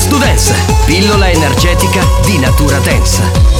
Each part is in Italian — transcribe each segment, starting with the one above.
Mix to Dance, pillola energetica di natura densa.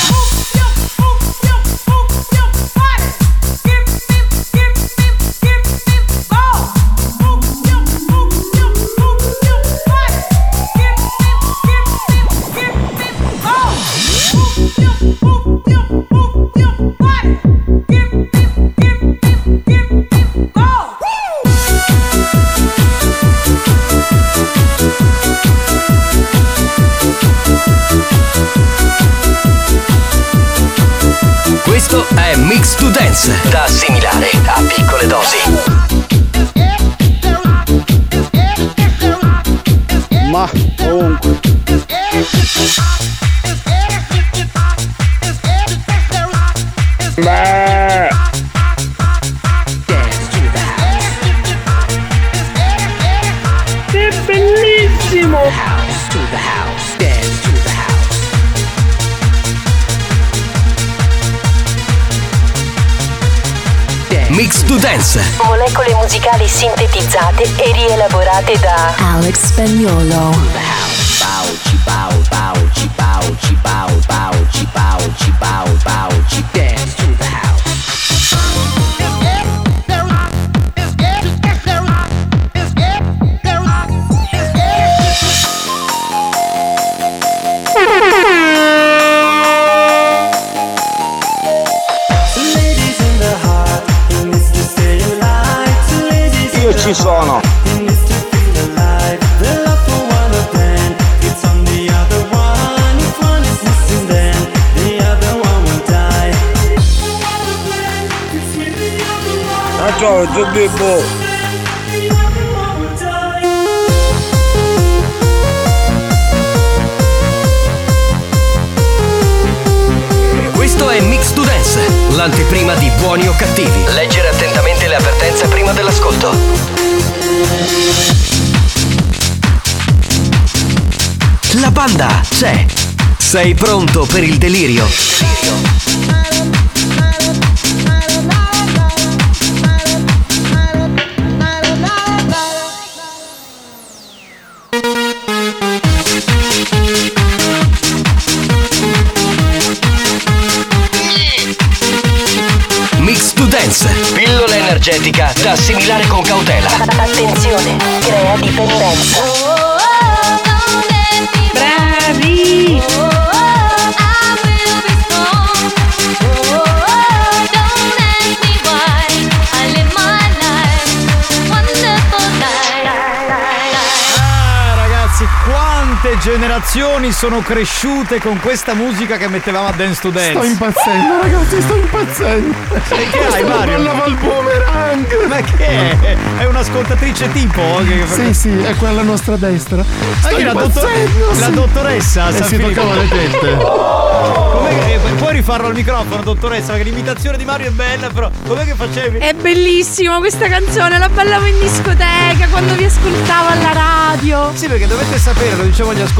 Generazioni sono cresciute con questa musica che mettevamo a Dance to Dance? Sto impazzendo, ragazzi, sto impazzendo. E che hai, Sto Mario? ballava il boomerang. Ma che è, è un'ascoltatrice tipo? Che- Sì, sì, è quella nostra destra. Anche la, dottor- impazzendo, la dottoressa Eh, San si toccava le tette. Com'è eh, puoi rifarlo al microfono, dottoressa? Perché l'imitazione di Mario è bella, però com'è che facevi? È bellissima questa canzone, la ballavo in discoteca quando vi ascoltavo alla radio. Sì, perché dovete sapere, lo dicevo agli ascoltatori,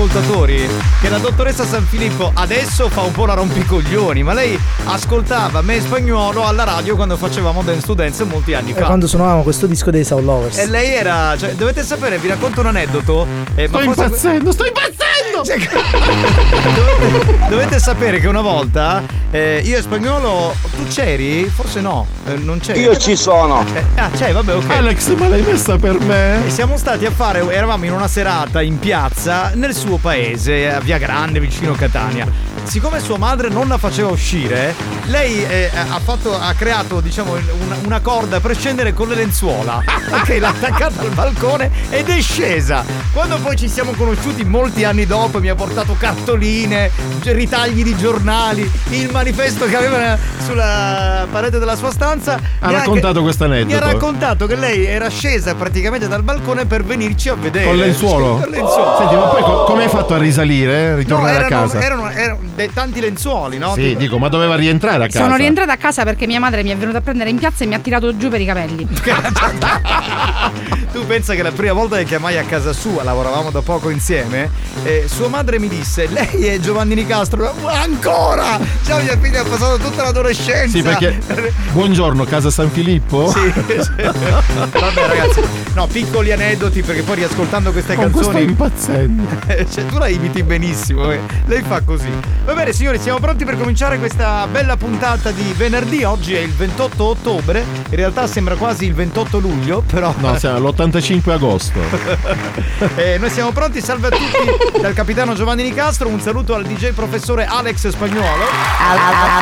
che la dottoressa San Filippo adesso fa un po' la rompicoglioni, ma lei ascoltava me spagnolo alla radio quando facevamo Dance to Dance molti anni Eh, fa. quando suonavamo questo disco dei Soul Lovers. E lei era. Cioè, dovete sapere, vi racconto un aneddoto. eh, ma Sto forse- impazzendo, sto impazzendo! dovete, dovete sapere che una volta eh, io e spagnolo. Tu c'eri? Forse no. eh, non c'eri. Io ci sono. Eh, ah, c'è, vabbè, ok. Alex, ma l'hai messa per me? E siamo stati a fare, eravamo in una serata in piazza nel suo paese, a Via Grande, vicino Catania. Siccome sua madre non la faceva uscire, lei eh, ha, fatto, ha creato diciamo una, una corda per scendere con le lenzuola. Ok, l'ha attaccata al balcone ed è scesa. Quando poi ci siamo conosciuti molti anni dopo, mi ha portato cartoline, ritagli di giornali, il manifesto che aveva sulla parete della sua stanza. Ha raccontato questo Mi ha aneddoto. raccontato che lei era scesa praticamente dal balcone per venirci a vedere. Con lenzuolo? Con lenzuolo. Senti, ma poi co- come hai fatto a risalire? No, Ritornare erano, a casa? erano, erano dei- tanti lenzuoli, no? Sì, Tipo- dico, ma doveva rientrare a casa. Sono rientrata a casa perché mia madre mi è venuta a prendere in piazza e mi ha tirato giù per i capelli. tu pensa che la prima volta che chiamai a casa sua, lavoravamo da poco insieme, eh, sua madre mi disse: Lei è Giovanni Nicastro. Ancora! Cioè, mia figlia ha passato tutta l'adolescenza. Sì, perché. Buongiorno, casa San Filippo? Sì, sì. Vabbè, ragazzi, no, piccoli aneddoti perché poi riascoltando queste Con questo canzoni. impazzendo. Cioè, tu la imiti benissimo, eh. lei fa così. Va bene, signori, siamo pronti per cominciare questa bella puntata di venerdì. Oggi è il 28 ottobre, in realtà sembra quasi il 28 luglio, però. No, siamo all'85 agosto. Eh, noi siamo pronti, salve a tutti dal capitano Giovanni Nicastro, un saluto al DJ professore Alex Spagnuolo.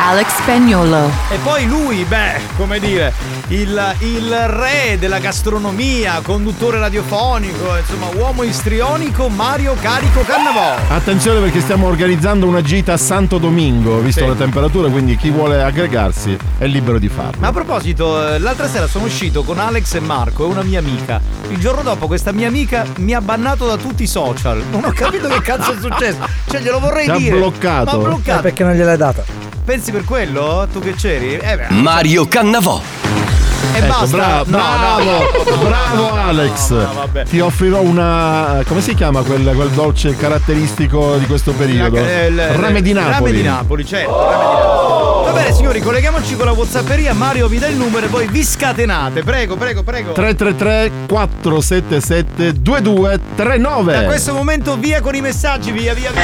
Alex Spagnolo. E poi lui, beh, come dire, il, il re della gastronomia, conduttore radiofonico, insomma, uomo istrionico, Mario Carico Cannavò. Attenzione perché stiamo organizzando una gita a Santo Domingo, visto Sì. la temperatura, quindi chi vuole aggregarsi è libero di farlo. Ma a proposito, eh, l'altra sera sono uscito con Alex e Marco, è una mia amica. Il giorno dopo questa mia amica mi ha bannato da tutti i social. Non ho capito che cazzo è successo. Cioè, glielo vorrei Ti ha dire. bloccato? Ma ha Eh, bloccato. perché non gliel'hai data? Pensi per quello? Tu che c'eri? Eh beh. Mario Cannavò. E Ecco, basta. bra- bravo, no, no, bravo Alex. no. Ti offrirò una. come si chiama quel, quel dolce caratteristico di questo periodo? Eh, il- Rame di Napoli. Rame di Napoli, certo. Rame di Napoli. Va bene, signori, colleghiamoci con la Whatsapperia. Mario vi dà il numero e voi vi scatenate. Prego, prego, prego. 333 477 2239 Da questo momento via con i messaggi, via, via, via.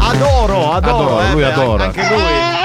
Adoro, adoro, Adoro, eh, lui beh, adora. Anche lui.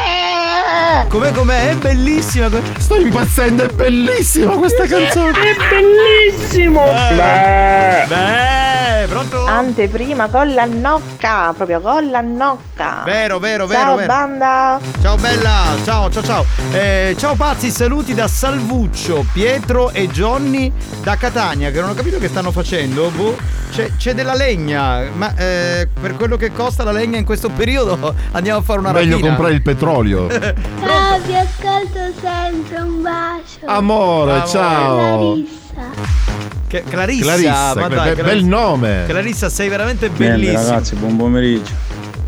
Com'è com'è? È bellissima. Sto impazzendo, è bellissima questa canzone. È bellissimo. Beh. Beh, pronto? Anteprima con la nocca, proprio con la nocca. Vero, vero, vero, Ciao vero. banda. Ciao bella, ciao ciao ciao. Eh, ciao pazzi, saluti da Salvuccio, Pietro e Johnny da Catania, che non ho capito che stanno facendo. Boh, c'è, c'è della legna, ma eh, per quello che costa la legna in questo periodo andiamo a fare una Meglio rapina. comprare il petrolio. Ciao, vi ascolto sempre, un bacio. Amore, ciao. Che- Clarissa, Clarissa, ma che dai, be- bel nome. Clarissa, sei veramente bellissima. ragazzi, buon pomeriggio.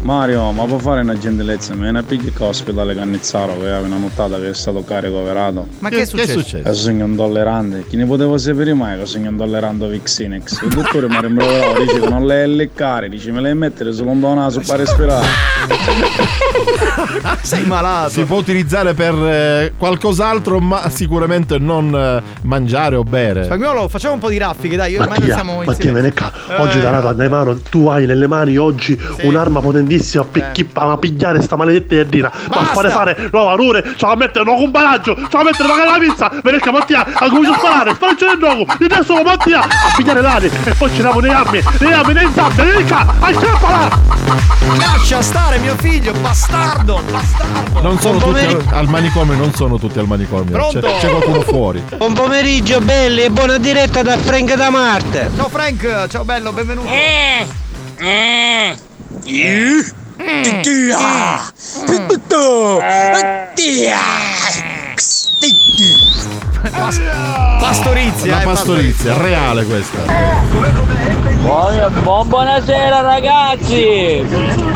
Mario, ma può fare una gentilezza? Me ne pigli che ospedale Cannizzaro che aveva una nottata che è stato carico operato. Ma che, è successo? Che sono intollerante. Chi ne potevo sapere mai che sono intollerante Vixinex? Il dottore mi ha rimproverato, dice che non le leccare, dice me le mettere sull'ondo naso per respirare. Sei malato. Si può utilizzare per eh, qualcos'altro, ma sicuramente non eh, mangiare o bere. Spagnolo, facciamo un po' di raffiche, dai, io ormai non Mattia, siamo Mattia, insieme. vieni qua. Eh. Oggi Tarata Neymar, tu hai nelle mani oggi un'arma potentissima per chi a pigliare sta maledetta ierdina. Ma fare fare nuova rure, ci va a mettere un comparaggio, ci va a mettere magari la pizza, vieni qua Mattia, a cominciare a sparare, sparare nel gioco, di te solo Mattia, a pigliare l'ali e poi ci diamo nei armi, nei armi, nei zampe, vieni qua, a là! Lascia stare mio figlio, bastardo, bastardo. Non sono tutti al, manicomio, non sono tutti al manicomio. C'è, Pronto? c'è qualcuno fuori. Buon pomeriggio belli e buona diretta da Frank da Marte. Ciao Frank, ciao bello, benvenuto. Eh, eh. Pastorizia, La eh, pastorizia, reale questa. Buon- buonasera ragazzi!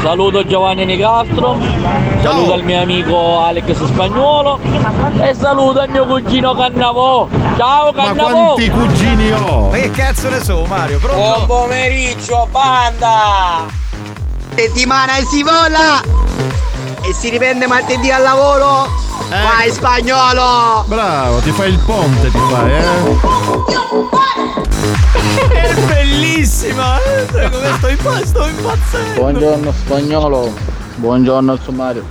Saluto Giovanni Nicastro, saluto il mio amico Alex Spagnuolo e saluto il mio cugino Cannavò. Ciao Cannavò! cugini ho? Ma che cazzo ne so, Mario? Pronto? Buon pomeriggio, banda! Settimana si vola e si riprende martedì al lavoro. Vai spagnolo! Bravo, ti fai il ponte, ti fai, eh? È bellissima! eh? Come sto, sto impazzendo! Buongiorno spagnolo, buongiorno al sommario,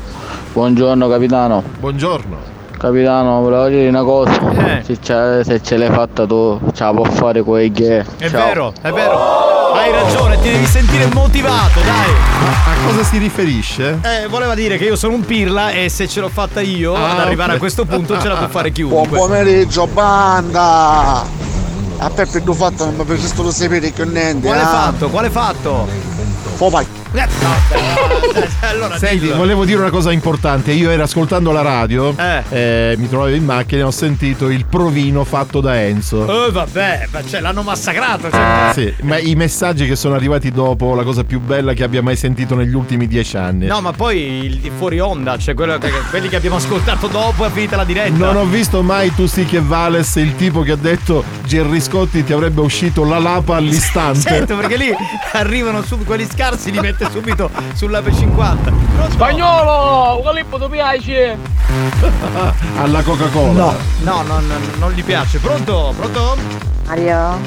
buongiorno capitano. Buongiorno. Capitano, volevo dire una cosa, Eh. se, ce- se ce l'hai fatta tu, ce la può fare quei che. È vero, è vero. Hai ragione, ti devi sentire motivato, dai. A cosa si riferisce? Eh, voleva dire che io sono un pirla e se ce l'ho fatta io Ah, ad arrivare ok. a questo punto ce la può fare Buon chiunque. pomeriggio, banda! A Peppe tu fatto non mi piace solo sapere che niente. Quale ah. fatto? Quale fatto? Eh, no, eh, allora Senti, dillo. volevo dire una cosa importante. Io ero ascoltando la radio, eh, mi trovavo in macchina e ho sentito il provino fatto da Enzo. Eh, vabbè, ma cioè, l'hanno massacrato. Cioè. Sì, ma i messaggi che sono arrivati dopo, la cosa più bella che abbia mai sentito negli ultimi dieci anni. No, ma poi il fuori onda, cioè quello che- quelli che abbiamo ascoltato dopo è finita la diretta. Non ho visto mai tu sì che Vales il tipo che ha detto Gerry Scotti ti avrebbe uscito la lapa all'istante. Certo, perché lì arrivano su quelli scarsi, li mette subito sulla P50. Spagnolo! Quale tu piace? Alla Coca-Cola. No, no, no, no, non gli piace. Pronto? Pronto? Mario,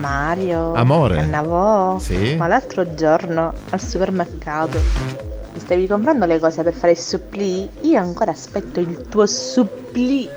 Mario. Amore. Annavò. Sì? Ma l'altro giorno al supermercato mi stavi comprando le cose per fare il supplì? Io ancora aspetto il tuo supplì.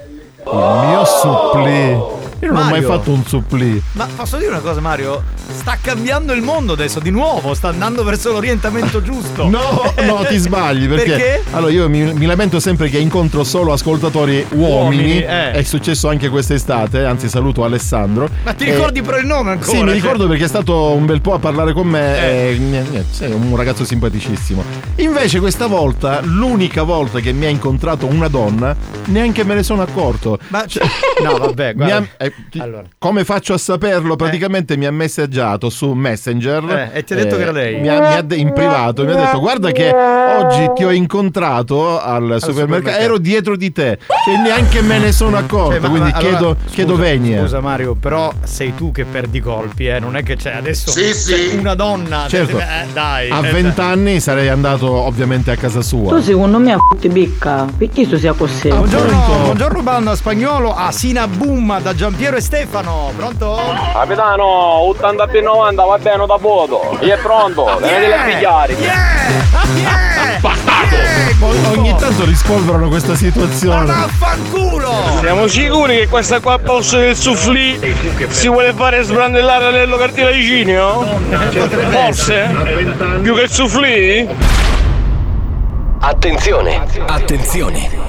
Il mio supplì. Io non ho mai Mario. fatto un supplì. Ma posso dire una cosa, Mario? Sta cambiando il mondo adesso di nuovo, sta andando verso l'orientamento giusto. No, no, ti sbagli perché, Perché? allora io mi, mi lamento sempre che incontro solo ascoltatori uomini. Uomini, eh. È successo anche quest'estate, anzi saluto Alessandro. Ma ti E- ricordi però il nome ancora? Sì, mi Cioè- ricordo perché è stato un bel po' a parlare con me. e niente, niente, sei un ragazzo simpaticissimo. Invece, questa volta, l'unica volta che mi ha incontrato una donna, neanche me ne sono accorto. Ma no, vabbè, Mi ha- guarda. eh, ti- Come faccio a saperlo? Praticamente mi ha messaggiato su Messenger. Eh, e ti ha detto che era lei? Mi ha, mi ha de- in privato mi ha detto: Guarda, che oggi ti ho incontrato al, supermercato. supermercato. Ero dietro di te. Cioè, neanche me ne sono accorto. Cioè, ma- quindi ma allora, chiedo, scusa, chiedo venie. Scusa Mario, però sei tu che perdi colpi, eh? Non è che c'è adesso Sì, sì. una donna. Certo. eh, dai. A eh, 20 anni sarei andato ovviamente a casa sua. Tu secondo me a ti bicca, perché tu sia così? Buongiorno, buongiorno banda spagnolo a Sina Boom da Giampiero e Stefano. Pronto? Capitano, 80 più 90, va bene da voto. Io è pronto, venite a pigliare. O- Ogni tanto rispolverano questa situazione. Vaffanculo! Siamo sicuri che questa qua al posto del soufflì si vuole fare sbrandellare l'anello cartilagineo? Forse? Più che il soufflì? Attenzione, attenzione.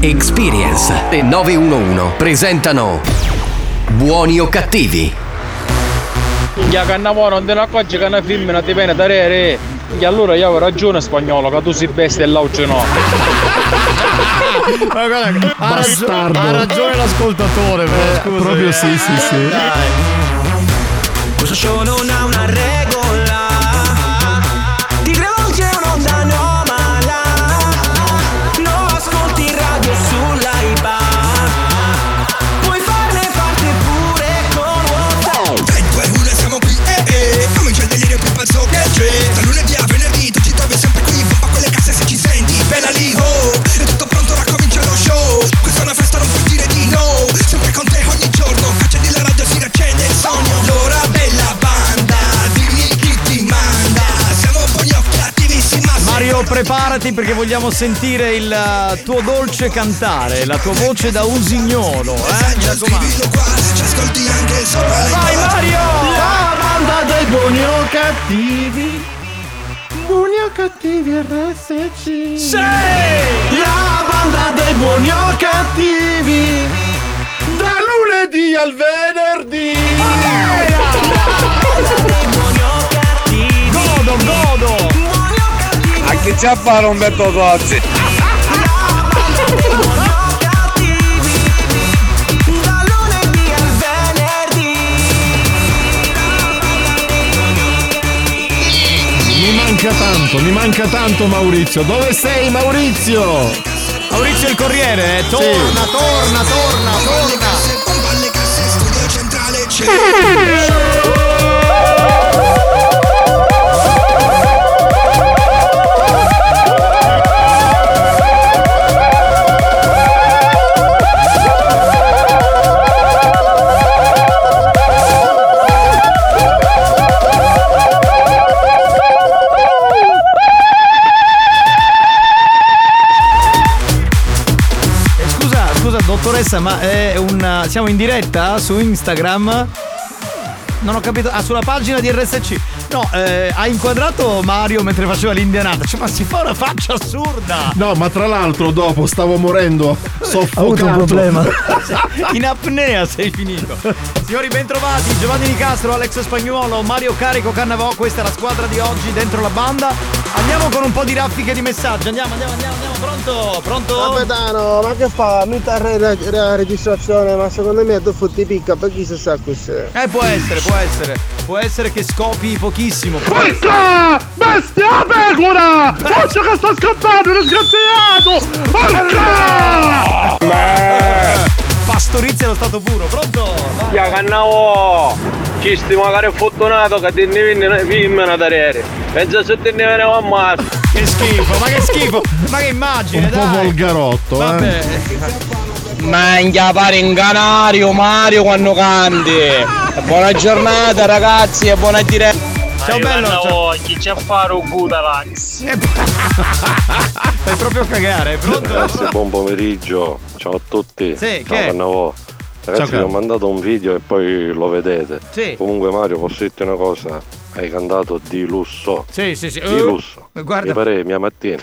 Experience e 911 presentano Buoni o cattivi? Minchia cannavo non te ne accorgi che una femmina ti viene da re E allora io avevo ragione spagnolo che tu sei bestia e l'auge no. Ma guarda, ha, ragione, Bastardo. ha ragione l'ascoltatore, però, Eh, scusa. proprio sì, sì, sì. Questo show non ha una regola chiamati perché vogliamo sentire il eh, tuo dolce cantare, la tua voce da usignolo, eh? Mi raccomando. Vai Mario! La banda dei buoni o cattivi. Buoni o cattivi RSC. Sì! La banda dei buoni o cattivi. Da lunedì al venerdì. Godo, godo! A chi c'ha a fare Umberto Tozzi? Mi manca tanto, mi manca tanto Maurizio. Dove sei Maurizio? Maurizio il Corriere, eh? torna, torna, torna, torna! Eh, dottoressa, ma è un. siamo in diretta su Instagram? Non ho capito. Ah, sulla pagina di RSC. No, eh, ha inquadrato Mario mentre faceva l'indianata. Cioè, ma si fa una faccia assurda! No, ma tra l'altro dopo stavo morendo soffocato. Ho avuto un problema. In apnea sei finito. Signori, bentrovati. Giovanni Nicastro, Alex Spagnuolo, Mario Carico Cannavò. Questa è la squadra di oggi dentro la banda. Andiamo con un po' di raffiche di messaggi. Andiamo, andiamo, andiamo, andiamo. Pronto? Pronto? Capitano, ma che fa? Mi tarre la, la registrazione, ma secondo me tu fotti picca per chi si sa questo. Eh, può essere, può essere. Può essere che scopi pochissimo. Porca! Bestia pecora! Faccio che sto scappando, disgraziato! Porca! Pastorizia allo stato puro, pronto? Ya cannavo! Ci sti magari è fortunato che ti ne viene film da dare. Pensa se te ne viene a massa. Che schifo, ma che schifo! Ma che immagine, Un po' dai! volgarotto, eh. Vabbè. Mangia pare in canario Mario quando canti. Buona giornata ragazzi e buona diretta. Ciao bello, ciao. chi c'è a fare un Budalax? Fai proprio cagare, pronto? Grazie, buon pomeriggio. Ciao a tutti. Sì, Ciao che è? Ragazzi, Ciao, vi ho mandato un video e poi lo vedete. Sì. Comunque, Mario, posso dirti una cosa? Hai cantato di lusso. Sì, sì, sì. Di Eh, lusso. guarda. Mi pare mia mattina.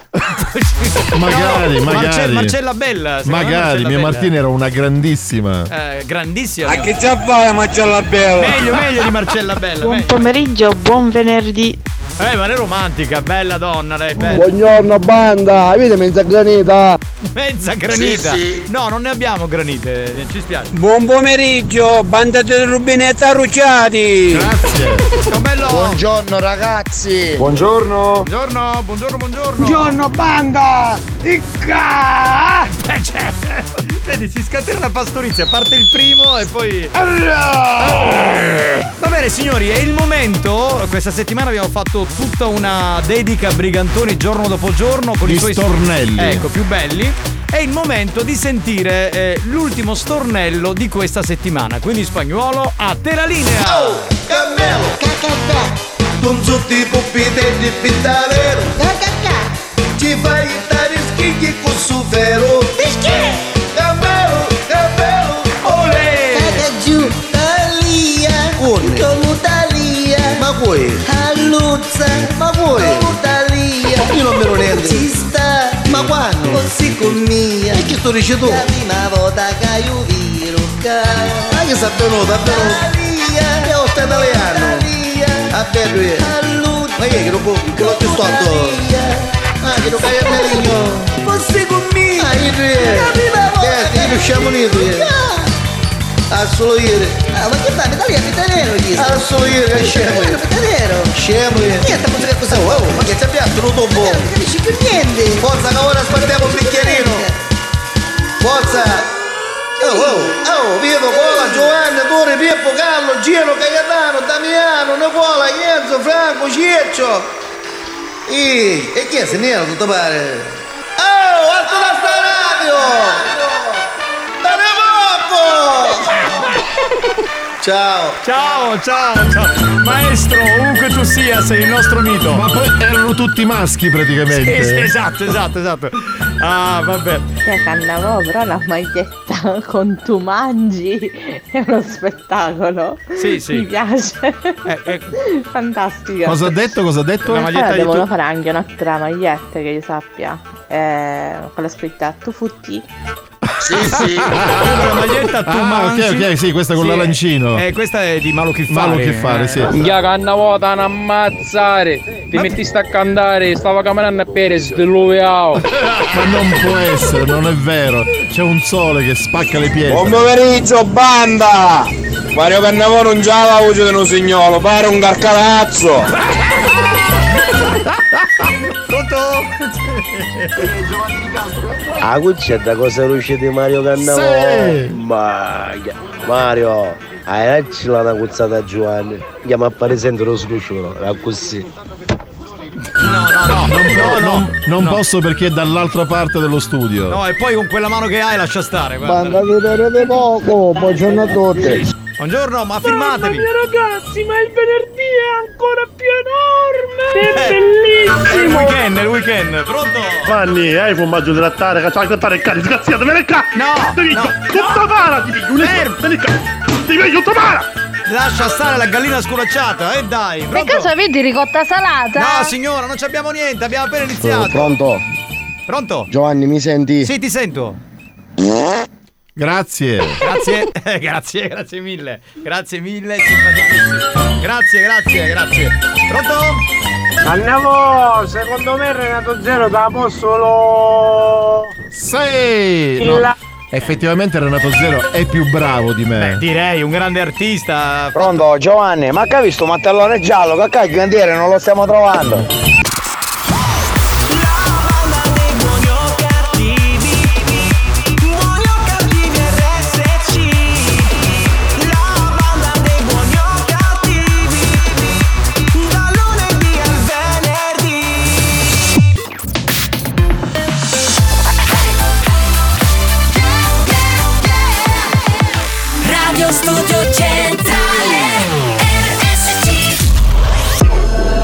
Magari, No, magari. Marce- Marcella Bella. Magari, Marcella mia Bella. Martina era una grandissima. Eh, grandissima. A chi c'ha a fare Marcella Bella? Meglio, meglio di Marcella Bella. Buon meglio. pomeriggio, buon venerdì. Eh, ma è romantica, bella donna, lei, bella. Buongiorno banda, avete mezza granita? Mezza granita. Sì, sì. No, non ne abbiamo granite, eh, ci spiace. Buon pomeriggio, banda di rubinetta arrucciati. Grazie. Buongiorno ragazzi! Buongiorno! Buongiorno, buongiorno, buongiorno. Buongiorno banda! Icca! Vedi, si scatena la pastorizia, parte il primo e poi. Va bene signori, è il momento. Questa settimana abbiamo fatto tutta una dedica a Brigantoni giorno dopo giorno con Gli i suoi stornelli. Ecco, più belli. È il momento di sentire eh, l'ultimo stornello di questa settimana. Quindi spagnolo, a te la linea! Cammello Con tutti i puppite di pittarero Ci fai stare schicchi con su vero Cammello, voi? Alluzza Ma voi? Come Talia Io non me lo rendo. Ci sta. Ma quando? Così con mia. E che sto dicendo tu? La prima volta che io vi Ma che sta venuta, venuta ho stato italiano A bello è. Ma che è non può Che l'ho visto Ah, che non cai a meglio Così con mia Ah, io è? La prima volta Che riusciamo Ah, solo ieri. Ah, è nero ieri. Ah, solo ieri, è scemo nero. Scemo. Niente, ma che cosa vuoi? Ma che ci abbiamo tenuto un po'? Non capisci più niente. Forza che ora spartiamo un bicchierino. Forza. Oh, oh, oh, Vito, Cola, Giovanni, Tore, Pippo, Carlo, Gino, Caietano, Damiano, Nicola, Enzo, Franco, Ciccio. E, e chi è se nero, tutto pare? Oh, alto da sta radio! Da Nepoppo! Ciao. Ciao, ciao, ciao. Maestro, ovunque tu sia, sei il nostro mito. Ma poi erano tutti maschi praticamente. Sì, sì, esatto, esatto, esatto. Ah, vabbè. Cioè, Cannavò, però la maglietta con tu mangi è uno spettacolo. Sì, sì. Mi piace. Fantastica. Cosa ha detto? Cosa ha detto? Allora, devono fare anche un'altra maglietta che io sappia. Eh, con la scritta tu futti. Sì, sì. la maglietta tu Ah, mangi. ok, ok, sì, questa con Sì, l'arancino. Eh, questa è di Malo chi fare. Malo che fare, sì. Minchia canna vuota a ammazzare Ti metti sta a cantare Stava camminando a Perez dell'UVAO Ma non può essere, non è vero. C'è un sole che spacca le pietre. Buon pomeriggio, banda! Mario Cannavò non già la voce di un signolo, pare un carcalazzo! Ah, qui c'è da cosa luce di Mario Cannavò. Sì. Ma Mario, hai lacci la una cuzzata a Giovanni. Andiamo a fare sempre lo scucciolo, era così. No, no, no, non, non posso perché è dall'altra parte dello studio. No, e poi con quella mano che hai lascia stare. guarda. Banda vi perdete poco, buongiorno a tutti. Buongiorno, ma firmatevi. ragazzi, ma il venerdì è ancora più enorme! È È il bellissimo! weekend, è il weekend. Pronto? Fanni, hai formaggio di lattare, cacciare cantare il cane, disgraziato, vieni qua! No! Devi no, para, ti piglio, vieni qua! Ti piglio tutta para! Lascia stare la gallina sculacciata, e dai. Per Pronto? caso avete ricotta salata? No, signora, non ci abbiamo niente, abbiamo appena iniziato. Pronto? Pronto? Giovanni, mi senti? Sì, ti sento. Grazie. Grazie, grazie, grazie mille. Grazie mille. Grazie, grazie, grazie. Pronto? Andiamo, secondo me Renato Zero da solo. Sì! No, La- effettivamente Renato Zero è più bravo di me. Direi un grande artista. Pronto Giovanni, ma che hai visto Mattellone giallo? Che cacchio cantiere non lo stiamo trovando?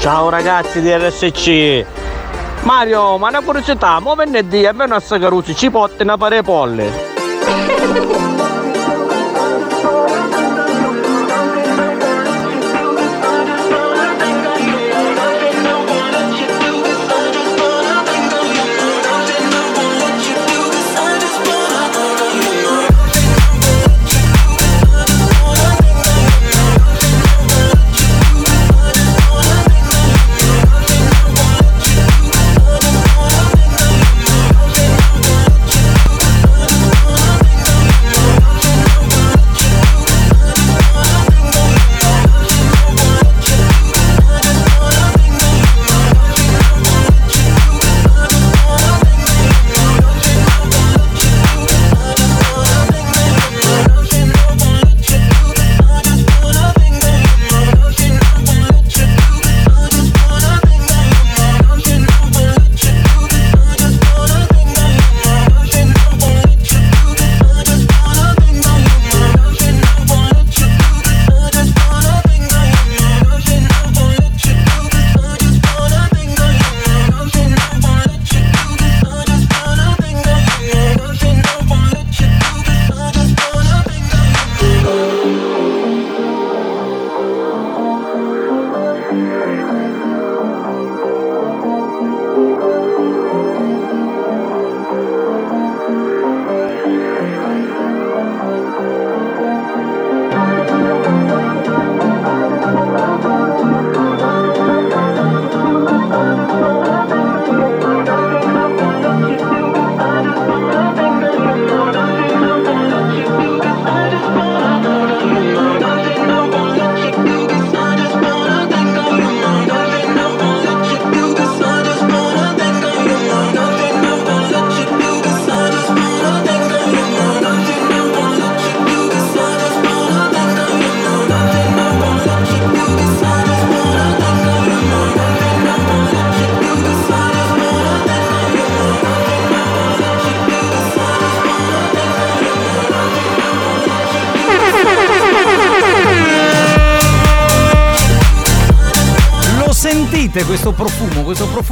Ciao ragazzi di RSC. Mario, ma una curiosità, mo venerdì a me una Sagaruzzi ci porta una pare polle.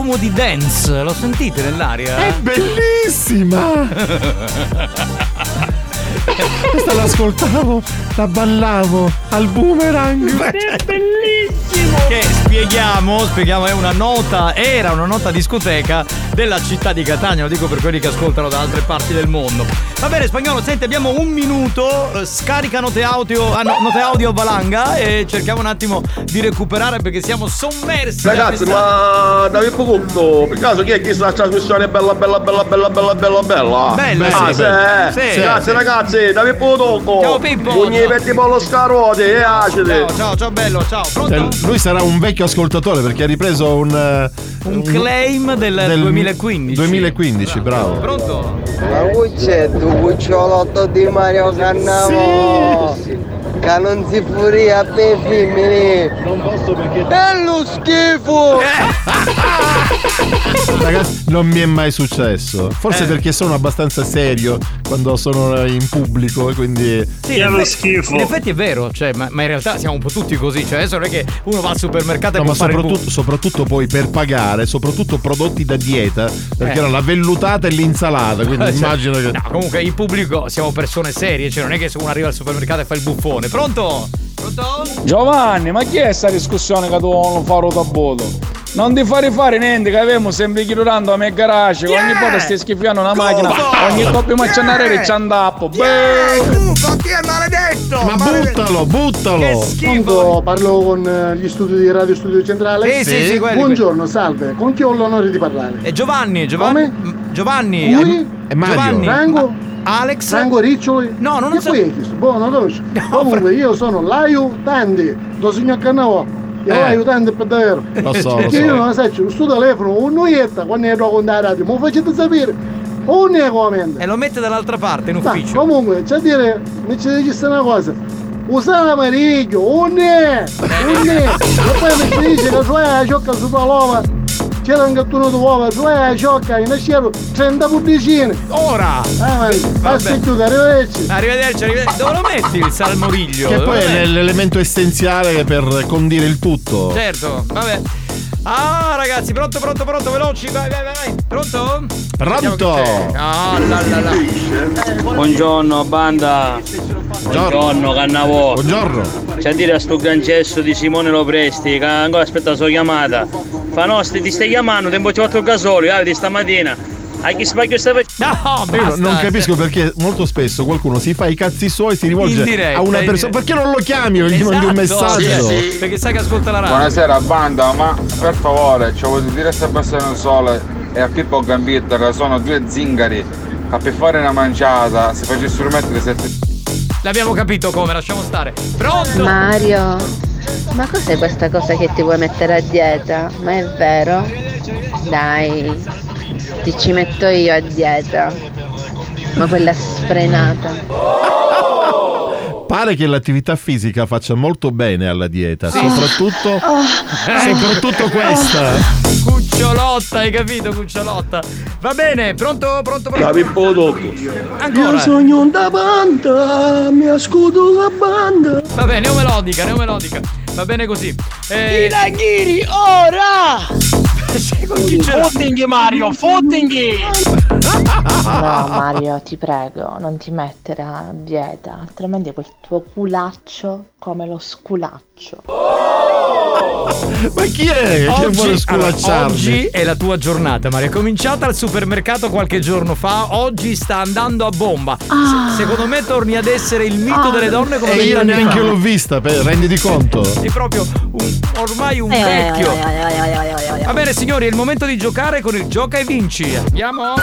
profumo di dance? Lo sentite nell'aria? È bellissima! Questa l'ascoltavo, la ballavo al boomerang. È bellissimo! Che spieghiamo, spieghiamo, è una nota, era una nota discoteca della città di Catania, lo dico per quelli che ascoltano da altre parti del mondo. Va bene, spagnolo, senti, abbiamo un minuto, eh, scarica note audio, ah, no, note audio valanga e cerchiamo un attimo di recuperare perché siamo sommersi. da Ragazzi, questa- ma da Pippo Tutto, per caso chi è che sta trasmissione bella bella bella bella bella bella bella? Bella, ah, sì, sì, bella. eh. Sì, Grazie sì. ragazzi, da Pippo Tutto. Ciao, Pippo. Ciao. petti pollo scarote e acidi. Ciao, ciao, ciao, bello, ciao. Pronto? Cioè, lui sarà un vecchio ascoltatore perché ha ripreso un. eh, Un claim del 2015. 2015, bravo. Pronto? Ma c'è tu cucciolotto di Mario Cannavo Che non si furia per femmine Non posso perché Bello schifo Ragazzi, non mi è mai successo. Forse Eh. perché sono abbastanza serio quando sono in pubblico, quindi. Sì, in effetti, in effetti è vero, cioè, ma, ma in realtà siamo un po' tutti così. Cioè, adesso non è che uno va al supermercato e No, ma soprattutto, soprattutto poi per pagare, soprattutto prodotti da dieta, perché Eh. era la vellutata e l'insalata, quindi Cioè, immagino che. No, comunque in pubblico siamo persone serie, cioè non è che se uno arriva al supermercato e fa il buffone. Pronto? Pronto? Giovanni, ma chi è sta discussione che tu non fai da bodo? Non ti fare fare niente, che avevamo sempre chiudendo a me garage, ogni volta stai schifando una macchina, ogni coppia maccannare c'è andappo. Buffo, chi è maledetto? Ma buttalo, buttalo! Pronto, parlo con eh, gli studi di Radio Studio Centrale. Sì, sì, sì, quelli- Buongiorno, salve. Con chi ho l'onore di parlare? È Giovanni, Giovanni. M- Giovanni. Lui? È Mario. Giovanni. Rango? Alex? Rango Riccioli? No, non che so- poi è questo? Boh, non conosco. Comunque io sono l'aiutante do signor Cannavo. Io Eh. l'aiutante per davvero. Lo so, lo Perché so. io non so, sto telefono, un'oietta quando ne do con la radio, ma facete sapere. Un ne commenta. E lo mette dall'altra parte in Ma ufficio. comunque, c'è a dire, mi ci dice una cosa. Usa l'amarillo, un ne, un ne. E poi mi ci dice che cioè la ciocca su paloma. C'era un gattuno d'uova, cioè la ciocca, in ascero 30 pubblicine. Ora! Ah, ma basta chiudere, arrivederci. Arrivederci, arrivederci. Dove lo metti il salmoriglio? Che Dove poi è l'elemento essenziale per condire il tutto. Certo, vabbè. Ah, ragazzi, pronto, pronto, pronto, veloci, vai, vai, vai, vai. Pronto? Pronto? Ah, la, la, la. Buongiorno banda. Buongiorno Cannavo. Buongiorno. C'è a dire a sto gancesso di Simone Lopresti che ancora aspetta la sua chiamata. Fa no, sti- ti stai chiamando, tempo ci ho fatto il gasolio, ah, di stamattina. A chi stai facendo? No, Io basta. non capisco perché molto spesso qualcuno si fa i cazzi suoi e si rivolge diretta, a una persona. Perché non lo chiami o gli mandi un Esatto, messaggio? sì, sì, Perché sai che ascolta la radio. Buonasera banda, ma per favore ci volete dire se passare un sole e a Pippo Gambetta che sono due zingari a per fare una manciata si facessero mettere sette L'abbiamo capito come, lasciamo stare. Pronto? Mario, ma cos'è questa cosa che ti vuoi mettere a dieta? Ma è vero? Dai, ti ci metto io a dieta. Ma quella sfrenata. Pare che l'attività fisica faccia molto bene alla dieta, soprattutto, Oh. soprattutto questa. Cucciolotta, hai capito, cucciolotta? Va bene, pronto, pronto, pronto? Pippo Tutto. Ancora. Io sogno una banda, mi ascolto la banda. Va bene, neomelodica, neomelodica. Va bene così. Eh, Inaghiri, ora! Fottinghi Mario, fottinghi! No, Mario, ti prego, non ti mettere a dieta, altrimenti quel tuo culaccio come lo sculaccio. Ma chi è che vuole allora, sculacciarmi? oggi è la tua giornata, Mario. È cominciata al supermercato qualche giorno fa, oggi sta andando a bomba. Se- secondo me torni ad essere il mito delle donne come E io vent'anni neanche fa. l'ho vista, per- renditi conto. Sei proprio un- ormai un Eh, vecchio. eh, eh. Va bene signori, è il momento di giocare con il gioca e vinci. Andiamo?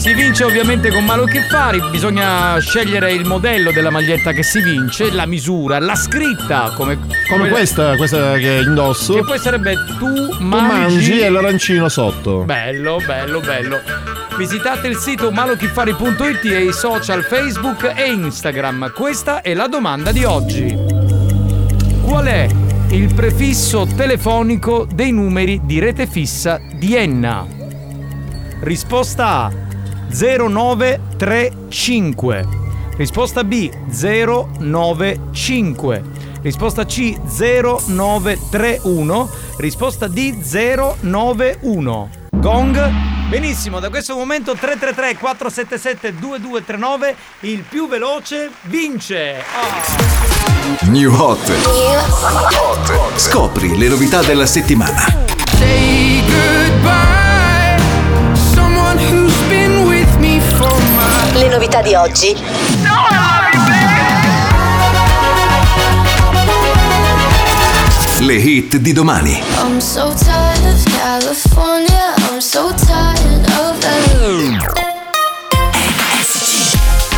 Si vince ovviamente con Malo che fari, bisogna scegliere il modello della maglietta che si vince, la misura, la scritta, come, Come questa, questa che indosso. Che poi sarebbe tu Tu mangi, mangi e l'arancino sotto. Bello, bello, bello. Visitate il sito malochiffari.it e i social Facebook e Instagram. Questa è la domanda di oggi. Qual è il prefisso telefonico dei numeri di rete fissa di Enna? Risposta A 0935. Risposta B 095. risposta C 0931, risposta D 091. Gong. Benissimo, da questo momento 333 477 2239 il più veloce vince. Ah. New Hot. Scopri le novità della settimana. Say goodbye, Le novità di oggi. Le hit di domani. I'm so tired of California. I'm so tired of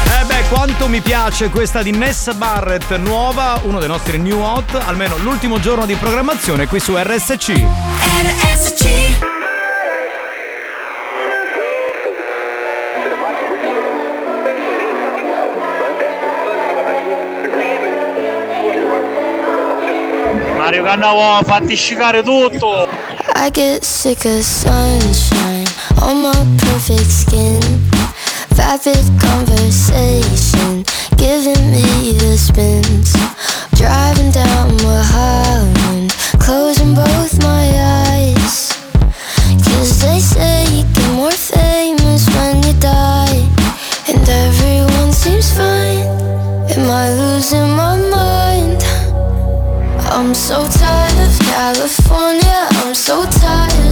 Eh beh, quanto mi piace questa di Nessa Barrett nuova, uno dei nostri new hot, almeno l'ultimo giorno di programmazione qui su RSC. Mario Cannavo, fatti scicare tutto! I get sick of sunshine on my perfect skin. Vapid conversation giving me the spins. Driving down Mulholland, closing both so tired of California. I'm so tired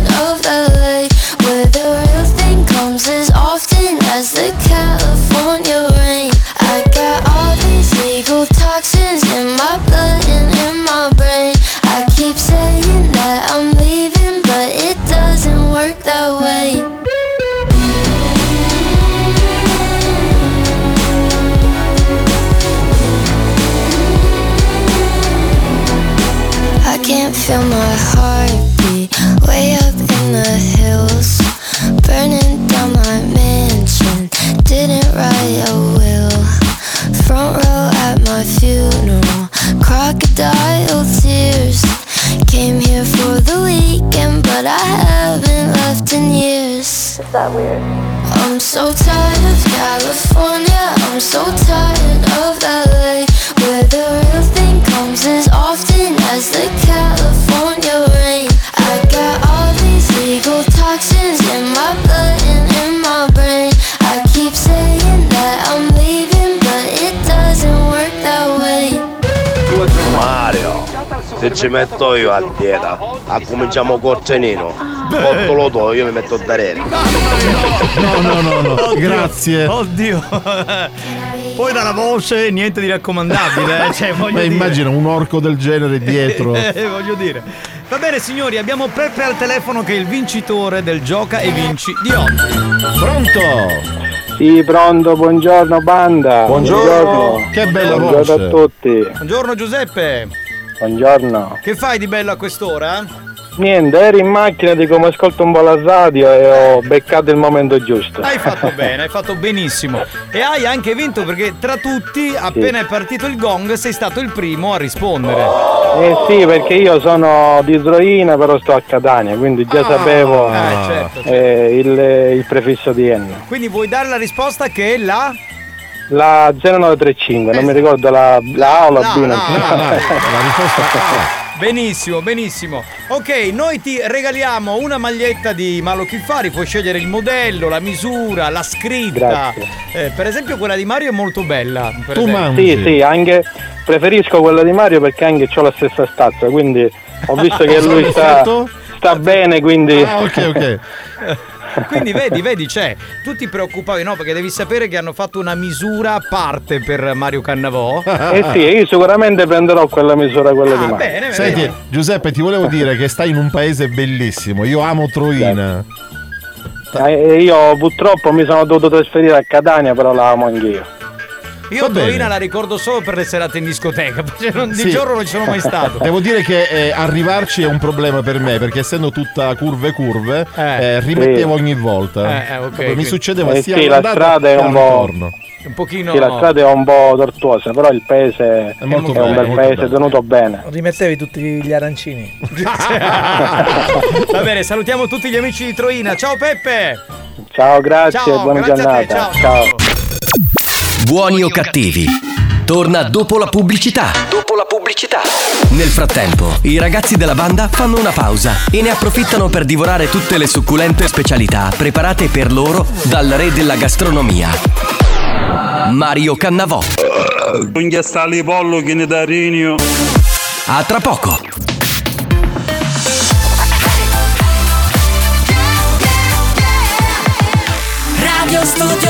ci metto io a dieta, a cominciamo col cenino. Porto lo do, io mi metto a dare. No, no, no, no. Grazie. Oddio. Poi dalla voce niente di raccomandabile, eh, cioè voglio Beh, dire. immagina un orco del genere dietro. Eh, voglio dire. Va bene signori, abbiamo Peppe al telefono che è il vincitore del Gioca e Vinci di oggi. Pronto? Sì, pronto, buongiorno banda. Che bella buongiorno voce. a tutti. Buongiorno Giuseppe. Buongiorno. Che fai di bello a quest'ora? Niente, ero in macchina di come ascolto un po' la radio e ho beccato il momento giusto. Hai fatto bene, hai fatto benissimo. E hai anche vinto perché tra tutti, appena è partito il gong, sei stato il primo a rispondere. Eh sì, perché io sono di Troina, però sto a Catania, quindi già sapevo eh, certo, eh, il, il prefisso di Enna. Quindi vuoi dare la risposta che è la... La 0935, non mi ricordo la, la A o la B. non so. La risposta Benissimo, benissimo. Ok, noi ti regaliamo una maglietta di Malo Chiffari, puoi scegliere il modello, la misura, la scritta. Eh, per esempio quella di Mario è molto bella. per esempio. Sì, sì, anche preferisco quella di Mario perché anche ho la stessa stazza, quindi ho visto che lui sta, sta bene, quindi... Ah, ok, ok. Quindi vedi, vedi, c'è. Tu ti preoccupavi, no? Perché devi sapere che hanno fatto una misura a parte per Mario Cannavò. Eh sì, io sicuramente prenderò quella misura, quella di Mario. bene, Senti, Giuseppe, ti volevo dire che stai in un paese bellissimo. Io amo Troina. Eh, io purtroppo mi sono dovuto trasferire a Catania, però la amo anch'io. Io bene. Torina la ricordo solo per le serate in discoteca, perché non- di Sì. giorno non ci sono mai stato. Devo dire che eh, arrivarci è un problema per me perché essendo tutta curve curve eh, rimettevo ogni volta. Eh, eh, ok, Proprio Mi succedeva Eh sia sì, la strada è un al po'- ritorno. Un pochino. Sì, la strada è un po' tortuosa, però il paese è, molto un bello, bel molto paese bello. tenuto bene. Rimettevi tutti gli arancini. Va bene, salutiamo tutti gli amici di Troina. Ciao Peppe! Ciao, grazie, Ciao, buona grazie a te, giornata. ciao. Buoni o cattivi? torna dopo la pubblicità. Dopo la pubblicità. Nel frattempo, i ragazzi della banda fanno una pausa e ne approfittano per divorare tutte le succulente specialità preparate per loro dal re della gastronomia. Mario Cannavò. Un ghiastali pollo che ne da. A tra poco. Radio Studio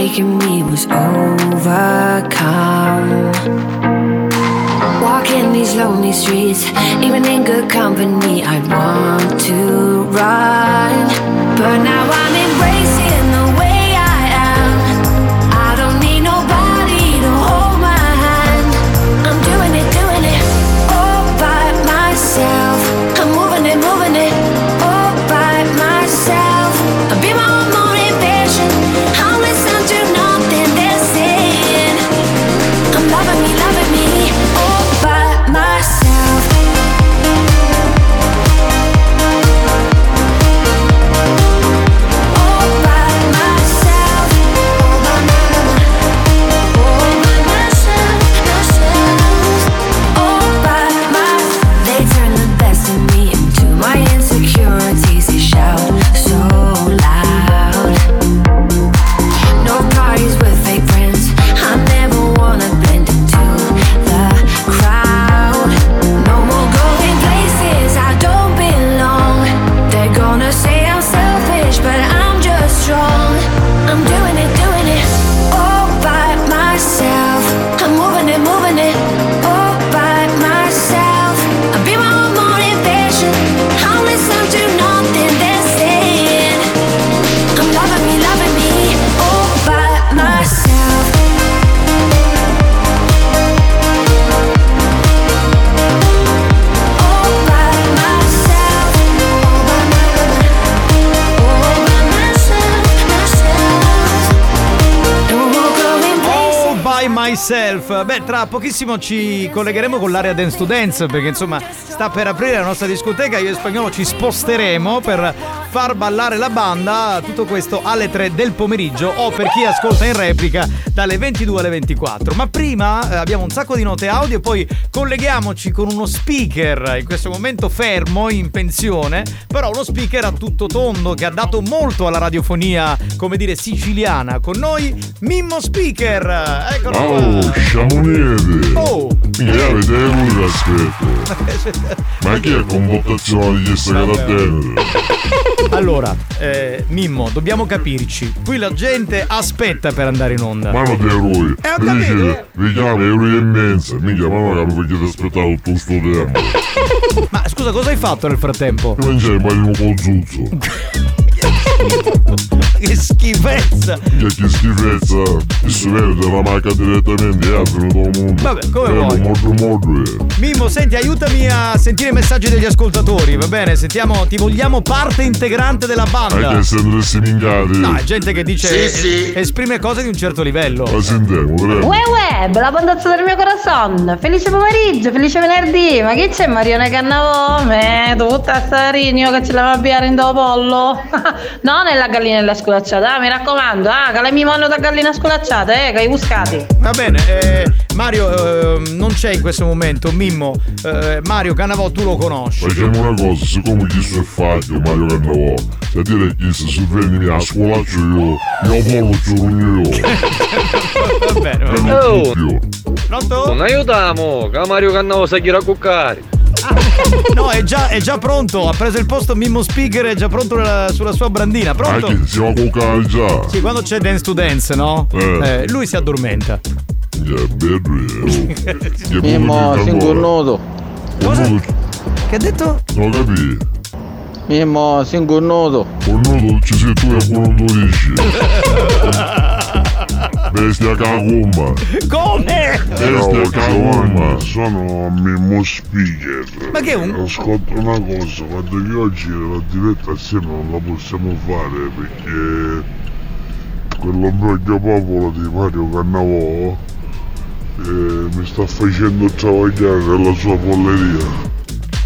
Breaking me was overcome. Walking these lonely streets, even in good company, I want to run. But now I'm embracing by myself. Beh, tra pochissimo ci collegheremo con l'area Dance to Dance perché insomma sta per aprire la nostra discoteca. Io e Spagnolo ci sposteremo per far ballare la banda. Tutto questo alle 3 del pomeriggio o per chi ascolta in replica dalle 22 alle 24. Ma prima eh, abbiamo un sacco di note audio e poi colleghiamoci con uno speaker in questo momento fermo in pensione, però uno speaker a tutto tondo che ha dato molto alla radiofonia, come dire, siciliana. Con noi Mimmo Speaker. Eccolo qua. Oh, sciamoniere! Oh! Mica avete avuto aspetto! Ma chi è con votazione di questa carattere? Allora, eh, Mimmo, dobbiamo capirci. Qui la gente aspetta per andare in onda. Ma non te eroi! Eh, Mi dice, vi chiamo euro e mezza! Mica, ma non capo perché ti aspettavo tutto sto tempo! Ma scusa, cosa hai fatto nel frattempo? Non c'è mai un po' zuzzo! Che schifezza! Mica che schifezza! Il suo della macca direttamente e altro del mondo! Vabbè, come Bello, vuoi. Modo modo, eh! Mimmo, senti, aiutami a sentire i messaggi degli ascoltatori, va bene? Sentiamo, ti vogliamo parte integrante della banda. Anche se andresti mingati! No, è gente che dice Sì, sì. esprime cose di un certo livello. La sentiamo, prego! Uè uè, bella bandazza del mio corazon Felice pomeriggio, felice venerdì Ma chi c'è Marione Cannavò? Me, tutta sta rinio che ce la va a in do pollo No, nella gallinella sculacciata, ah, mi raccomando Ah, che mi mando da gallina sculacciata, eh, che hai buscati Va bene, eh, Mario eh, non c'è in questo momento, Mimmo. eh, Mario Cannavò tu lo conosci. Facciamo una cosa, siccome chi sto fatto Mario Cannavò, se dire che se si venne a scolaccio io, io pollo giuro io. Va bene, va bene. più. Pronto? Non aiutiamo, che Mario Cannavo sa chi cuccare. No, è già, è già pronto, ha preso il posto Mimmo Speaker, è già pronto la- sulla sua brandina. Pronto? Anche siamo con già. Sì, quando c'è Dance to Dance, no? Eh. lui si addormenta. Eh. Mimmo, sei cornuto. Che ha detto? Non capì. Mimmo, sei cornuto. Cornuto ci sei tu e buono 12. Bestia cagumma. Come? Bestia cagumma. Sono Mimmo Speaker. Ma che è un- Ascolta una cosa, guarda che oggi la diretta assieme non la possiamo fare perché quell'ombroglio popolo di Mario Cannavò eh, mi sta facendo travagliare nella sua polleria.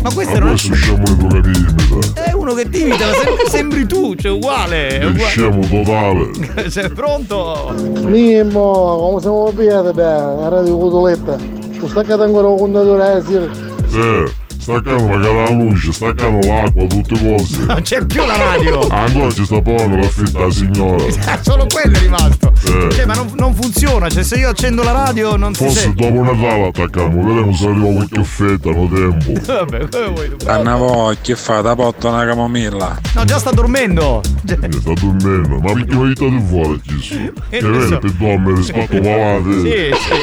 Ma questo Ma non questo scemo di tua imita. è uno che ti imita, ma sem- sembri tu, cioè uguale. è È uguale. scemo totale. Sei pronto? Mimmo, come siamo piede beh, la radio cotoletta. Ho staccato ancora un contatore eh, sì. Eh, staccano magari la luce, staccano l'acqua, tutte cose. Non c'è più la radio. Ancora ci sta pagando l'affitta la signora. Solo quello è rimasto. Eh. Cioè, ma non, non funziona. Cioè, se io accendo la radio non si Forse dopo Natale attacchiamo, vedremo se arriva qualche offetta, no tempo. Vabbè, come vuoi tu? Cannavò, che fa? Da porta una camomilla. No, già sta dormendo. Mi sta dormendo, ma perché mi state fuori chiesto? Che non vedi so. per dormire rispetto a Sì, sì.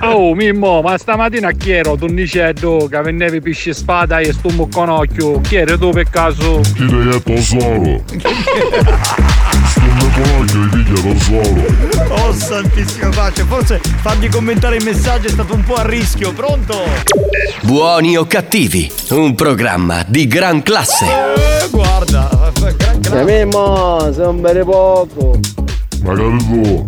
Oh Mimmo, ma stamattina chi ero? Tu dicevo che vennevi pisci spada e sto mucconocchio. Chi eri tu per caso? Chi è tesoro? Sto conocchio di piglia tesoro. Oh santissima pace, forse fargli commentare i messaggi è stato un po' a rischio, pronto? Buoni o cattivi, un programma di gran classe. Eh, guarda, gran E Mimmo, sembra poco. Magari tu,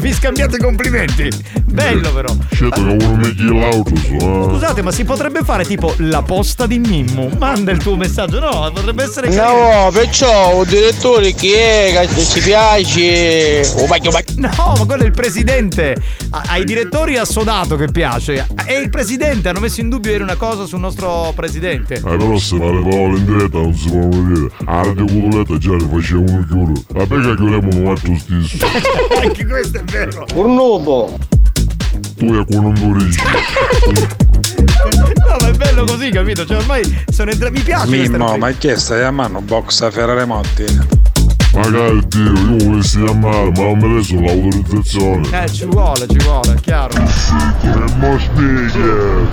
Vi scambiate complimenti. Bello però. certo che uno mi l'auto, eh. Scusate, ma si potrebbe fare tipo la posta di Mimmo? Manda il tuo messaggio. No, potrebbe essere carino. No, perciò un direttore chi è che ci piace. Oh, ma che No, ma quello è il presidente. Ai direttori ha sodato che piace. E il presidente hanno messo in dubbio ieri una cosa sul nostro presidente. Eh, però se ma le parole in diretta non si possono vedere. A Radio Cotoletta già ne facevano chiudere. Vabbè che chiudiamo un altro stesso. Anche questo è vero. Un nubo. Tu è con. No, ma è bello così, capito? Cioè, ormai sono entrati. Mi piace Mimmo, ma che stai a mano box a Ferrari Motti? Magari Dio, io volessi chiamare, ma non mi ha reso l'autorizzazione. Eh, ci vuole, ci vuole, è chiaro. Mimmo Speaker.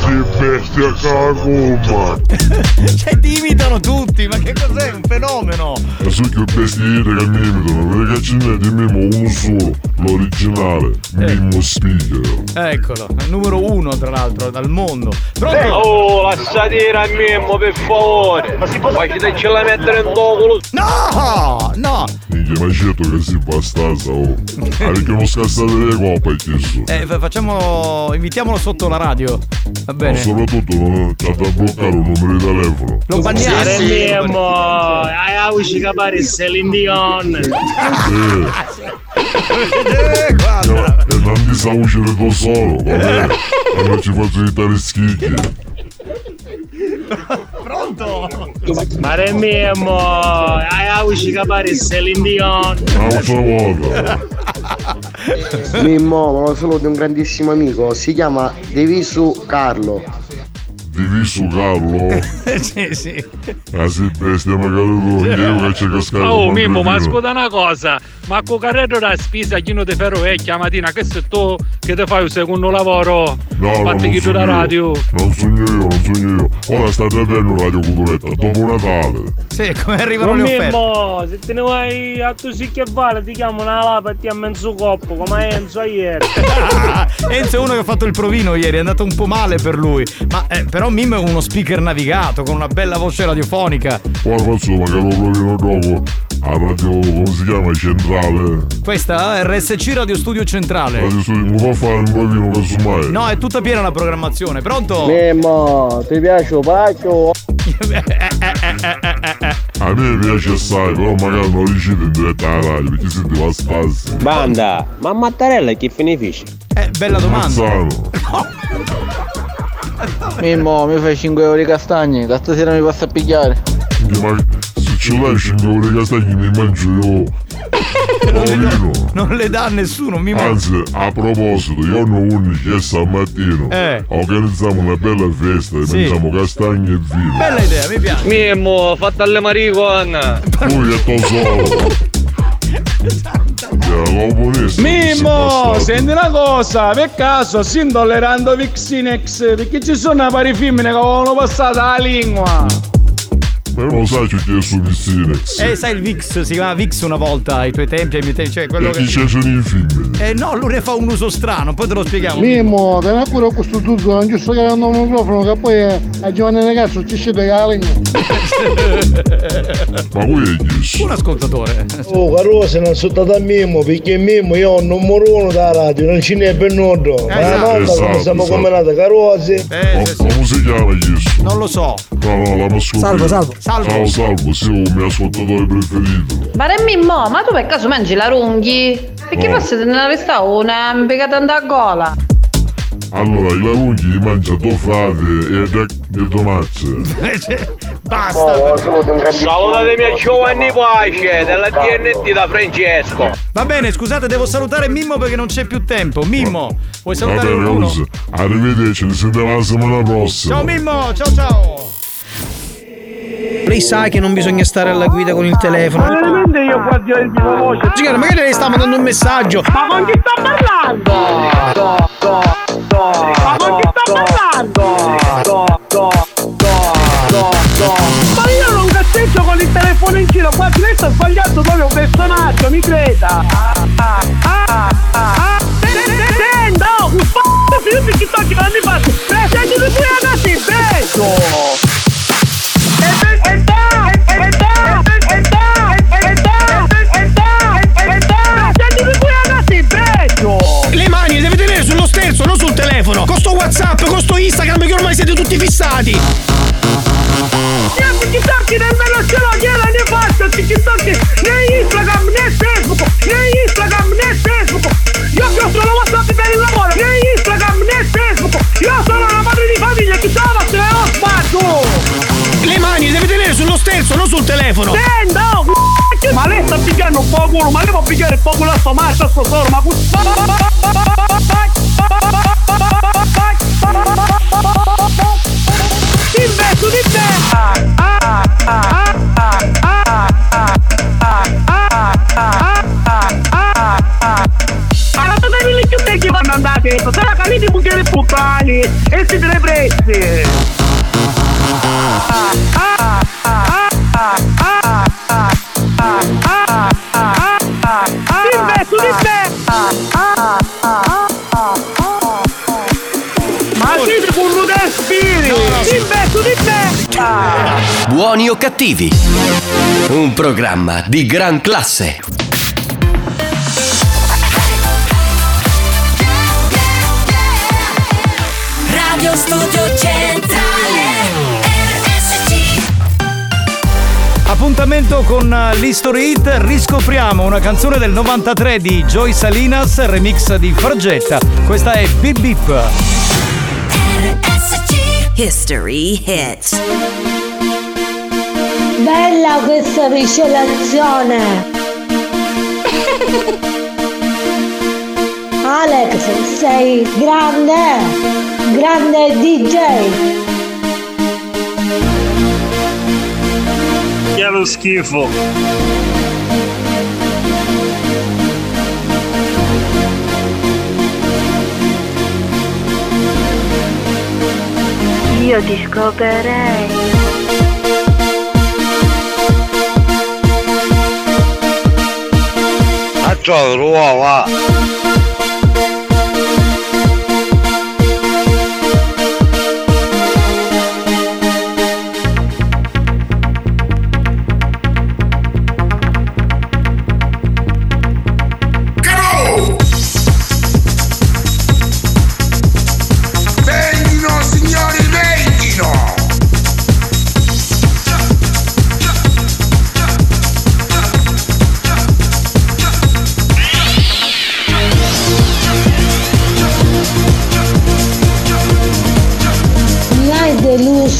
Si bestia cagumma. cioè, ti imitano tutti, ma che cos'è? Un fenomeno. E su che vestite che mi imitano, perché ce n'è di Mimmo uno solo, l'originale, Mimmo Speaker. Eccolo, è il numero uno, tra l'altro, dal mondo. Pronto? Oh, lasciate dire a Mimmo per favore. Ma si può. ce la mettere in culo. No! No! Minchia, ma certo che si bastasa, oh. Ah, perché non scassate le coppe, chiesto. Eh, fa- facciamo. invitiamolo sotto la radio. Va Ma bene. soprattutto non c'ha da bloccare un numero di telefono. Lo banniamo. Sì, Mimmo, hai avuto capire Celine Dion. Eh, guarda. E non ti sa uscire da solo, vabbè. E non ci faccio evitare schicchi. Pronto? Mare Mimmo, hai avuto capire Celine Dion. Mimmo, ma lo saluto un grandissimo amico. Si chiama Devisu Carlo. Diviso Carlo. sì, sì. Ah sì, bestia magari tu, io che c'è cascato. Oh Mimmo, ma ascolta una cosa, ma con carretto da spesa chi non ti ferro vecchia mattina, questo è tu che ti fai un secondo lavoro? No, no, Fatti non chi da io. radio. Non sogno io, non sogno io. Ora state vedendo Radio Cotoletta, dopo Natale. Sì, come arrivano Non le offerte? Mimmo, se te ne vai a tu sì che vale, ti chiamo una lapa e ti ammezzo coppo, come Enzo ieri. Enzo è uno che ha fatto il provino ieri, è andato un po' male per lui. Ma eh, però Mimmo è uno speaker navigato con una bella voce radiofonica. Ora faccio magari lo provino dopo. A Radio, come si chiama? Centrale. Questa è RSC Radio Studio Centrale. Radio Studio, mi fa fare un provino casomai. No, è tutta piena la programmazione, pronto? Mimmo, ti piace o paccio? A me piace assai, però magari non riuscite in diretta alla radio perché siete bastardi. Banda, ma Mattarella che fine fice? Eh, bella domanda. Mazzano. Mimmo, mi fai 5 euro di castagne, che stasera mi passa a pigliare. Ma ce l'hai 5 euro di castagni mi mangio io. Paolino. Non le dà a nessuno, Mimmo. Anzi, a proposito, io giorno 11 e stamattina Eh. organizziamo una bella festa e Sì. mangiamo castagne e vino. Bella idea, mi piace. Mimmo, fatta alle marijuana. Lui è. Yeah, buonissimo. Mimmo, senti una cosa, per caso si intollerando Vixinex perché ci sono vari femmine che avevano passato la lingua. Non lo sai, ci ho chiesto il Sinex. Eh, sai il Vix, si chiamava Vix una volta ai tuoi tempi, ai miei tempi, cioè quello chi che. c'è sono i film? Eh no, lui ne fa un uso strano, poi te lo spieghiamo. Mimo, te ne pure questo tutto, non giusto che hanno un microfono che poi eh, a giovane ragazzo ci scende la legna. Ma voi è chiesto? Un ascoltatore. Oh, Carosa non sono stato a Mimmo, perché Mimmo io ho un numero uno da radio, non ce n'è per nudo. Ma Esatto. una volta Esatto, come siamo esatto. combinate Carose. Ma come si chiama chiesto? Non lo so. No, no, la posso Salvo, salvo. Salvo. Ciao, salvo, sì, un mio ascoltatore preferito. Ma Mimmo, ma tu per caso mangi la runghi? Perché No. forse te ne resta una, mi pegata a gola. Allora, i larunghi li mangia tuo frate e di tomazze. Basta. Salutatemi a Giovanni Pace della TNT da Francesco. Va bene, scusate, devo salutare Mimmo perché non c'è più tempo. Mimmo, vuoi Va salutare bene, qualcuno? Arrivederci, ci sentiamo la settimana prossima. Ciao Mimmo, ciao ciao. Lei sa che non bisogna stare alla guida con il telefono. Veramente io qua di il mio voce. Signora, magari lei sta mandando un messaggio. Ma con chi sta parlando? Ma con chi sta parlando? Ma io non cazzeggio con il telefono in giro, qua lei sta sbagliando proprio un personaggio, mi creda. Ah, ah, ah. Senta, un f***o, io ti sto chiamando in faccia. Presenti di qui ragazzi, beso. E Le mani deve tenere sullo sterzo, non sul telefono. Con sto WhatsApp, con sto Instagram che ormai siete tutti fissati. Io ti tocchi nel meno cielo, gliela ne faccio, Instagram che ho solo WhatsApp per. Sterzo, non sul telefono. Senta, oh, c***o, ma lei sta pigliando un po' culo, ma lei può pigliare un po' culo a sto macho, a sto solo, ma Investo di te! Ah, ah, ah, ah, ah, ah, ah, ah, ah, ah, ah, ah. Che vanno andate, se la caliti bucchiere puttani e si te ne presti! Ah, ah, ah, ah, di. Buoni o cattivi? Un programma di gran classe. Radio Studio Centrale RSC Appuntamento con eh, l'History Hit, riscopriamo una canzone del 93 di Joy Salinas, remix di Fargetta. Questa è Bip Bip. History Hit. Bella questa miscelazione! Alex, sei grande! Grande DJ! Che lo schifo. Io ti scoperei! Faccio uova!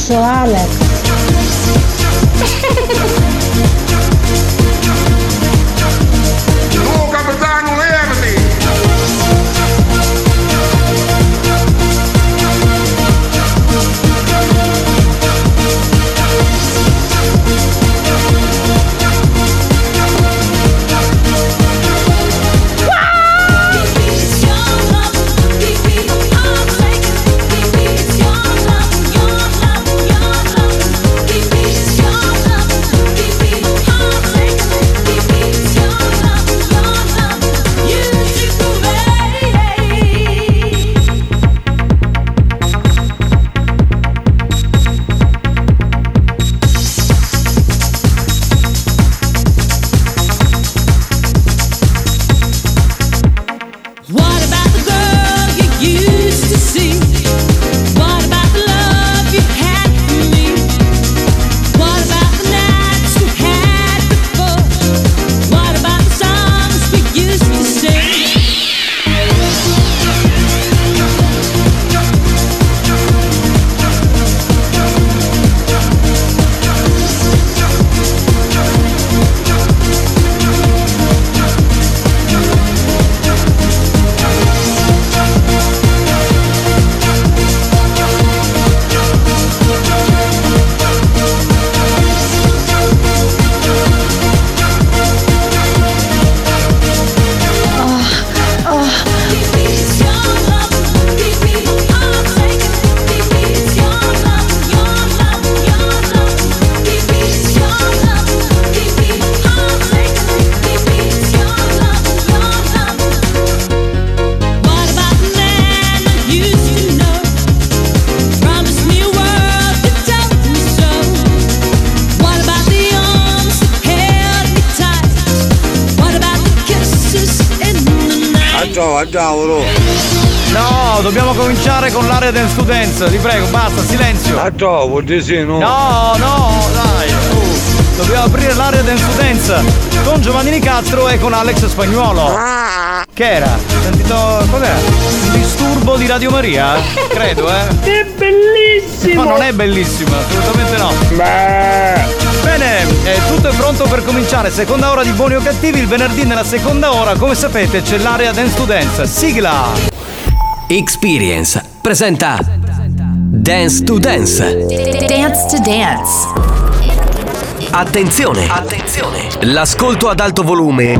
说啊！来 ciao, No, dobbiamo cominciare con l'area del students. Vi prego, basta, silenzio. Ah, ciao, vuol dire sì, no? No, no, dai. uh, dobbiamo aprire l'area del students con Giovanni Nicastro e con Alex Spagnuolo. Che era? Sentito. Cos'era? Un disturbo di Radio Maria? Credo, eh. È bellissimo! Ma non è bellissimo, assolutamente no. Bene, eh, tutto è pronto per cominciare. Seconda ora di Buoni o Cattivi. Il venerdì nella seconda ora, come sapete, c'è l'area Dance to Dance. Sigla! Experience presenta Dance to Dance. Dance to Dance. Attenzione! Attenzione! L'ascolto ad alto volume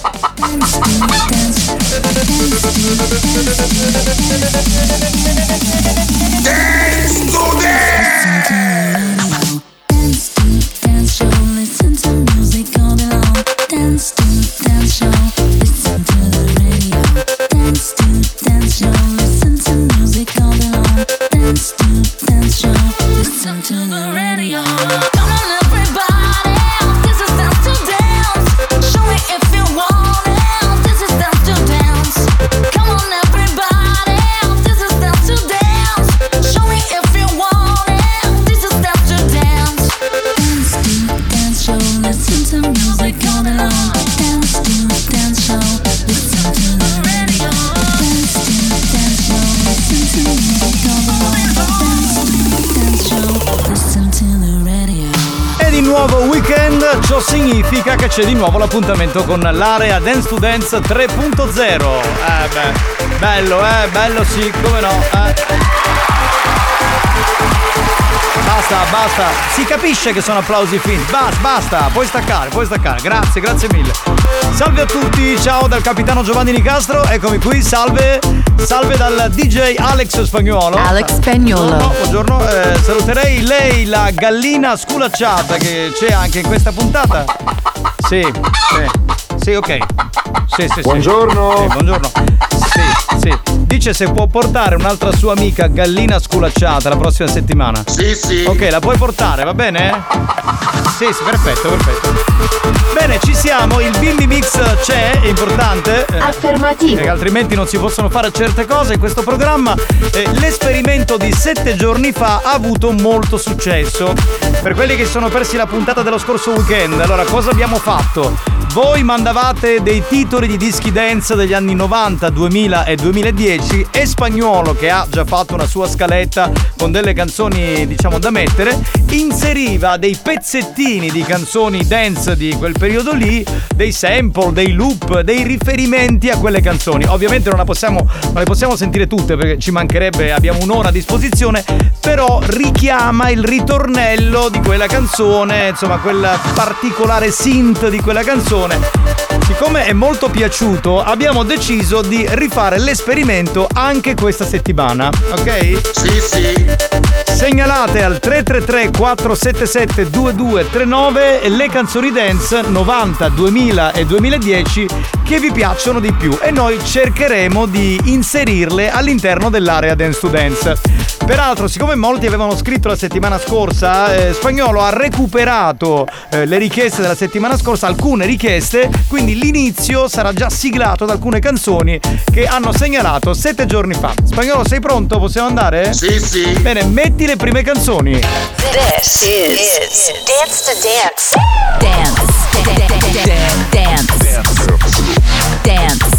Dance to dance. Dance to dance show. Listen to music all significa che c'è di nuovo l'appuntamento con l'area Dance to Dance 3.0. Eh beh, bello, eh, bello sì, come no, eh. Basta, basta, si capisce che sono applausi finti. Basta, basta, puoi staccare, puoi staccare. Grazie, grazie mille. Salve a tutti, ciao dal capitano Giovanni Nicastro, eccomi qui, salve, salve dal DJ Alex Spagnuolo. Alex Spagnolo. Buongiorno, buongiorno. Eh, saluterei lei, la gallina sculacciata che c'è anche in questa puntata. Sì, sì, sì, ok. Sì, sì, sì. Buongiorno. Sì, buongiorno. Sì, sì. Dice se può portare un'altra sua amica gallina sculacciata la prossima settimana. Sì, sì. Ok, la puoi portare, va bene? Sì, sì, perfetto, perfetto. Bene, ci siamo, il bimbi mix c'è, è importante. eh, Affermativo. Perché altrimenti non si possono fare certe cose in questo programma. Eh, l'esperimento di sette giorni fa ha avuto molto successo. Per quelli che sono persi la puntata dello scorso weekend, allora cosa abbiamo fatto? Voi mandavate dei titoli di dischi dance degli anni 90, 2000 e 2010 e Spagnuolo, che ha già fatto una sua scaletta con delle canzoni diciamo da mettere, inseriva dei pezzettini di canzoni dance di quel periodo lì, dei sample, dei loop, dei riferimenti a quelle canzoni. Ovviamente non, possiamo, non le possiamo sentire tutte perché ci mancherebbe, abbiamo un'ora a disposizione, però richiama il ritornello di quella canzone, insomma quel particolare synth di quella canzone canzone Siccome è molto piaciuto, abbiamo deciso di rifare l'esperimento anche questa settimana, ok? Sì, sì. Segnalate al 333 477 2239 le canzoni dance 90, 2000 e 2010 che vi piacciono di più e noi cercheremo di inserirle all'interno dell'area Dance to Dance. Peraltro, siccome molti avevano scritto la settimana scorsa, eh, Spagnolo ha recuperato eh, le richieste della settimana scorsa, alcune richieste, quindi l'inizio sarà già siglato da alcune canzoni che hanno segnalato sette giorni fa. Spagnolo, sei pronto? Possiamo andare? Sì, sì. Bene, metti le prime canzoni. This is, Dance to Dance. Dance. Dance. Dance.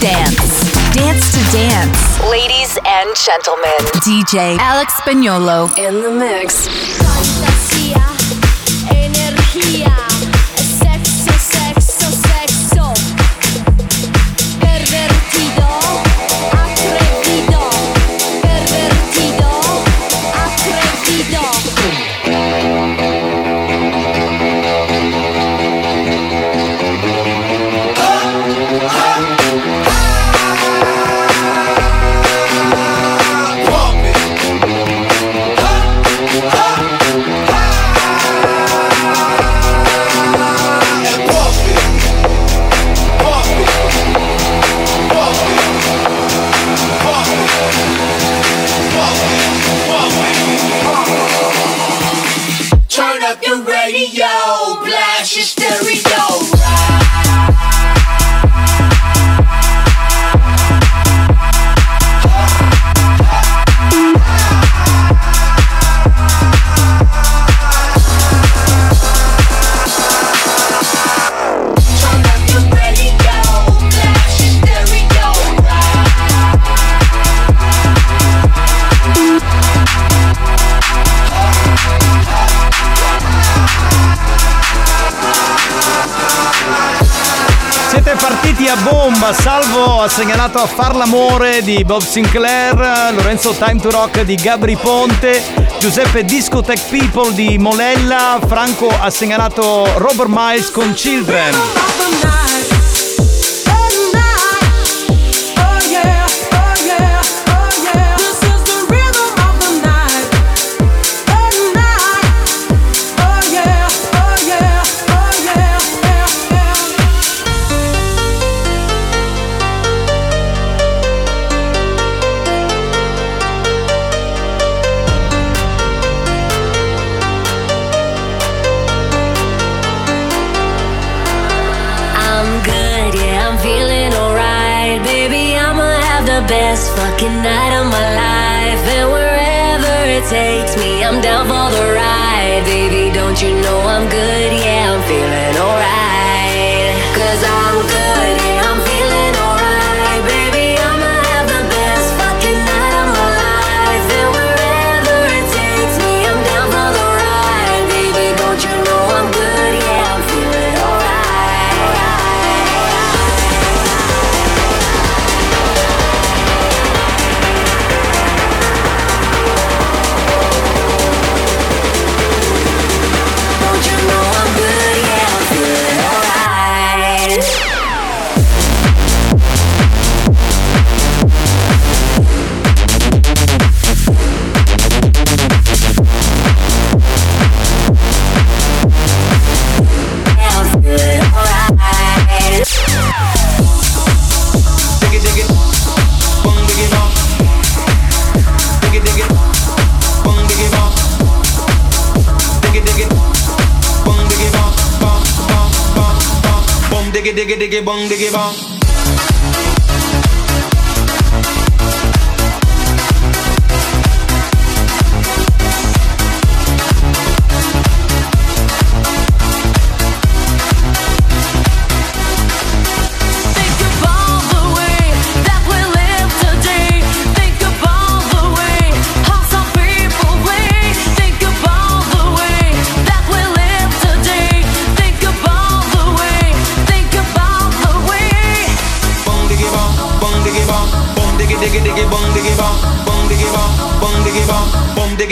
Dance. Dance to Dance. Ladies and gentlemen, DJ Alex Spagnolo in the mix. Amore di Bob Sinclair, Lorenzo Time to Rock di Gabri Ponte, Giuseppe Discotech People di Molella, Franco ha segnalato Robert Miles con Children. I'm down for the ride, baby. Don't you know I'm good? Yeah, I'm feeling. diggy bong diggy bong.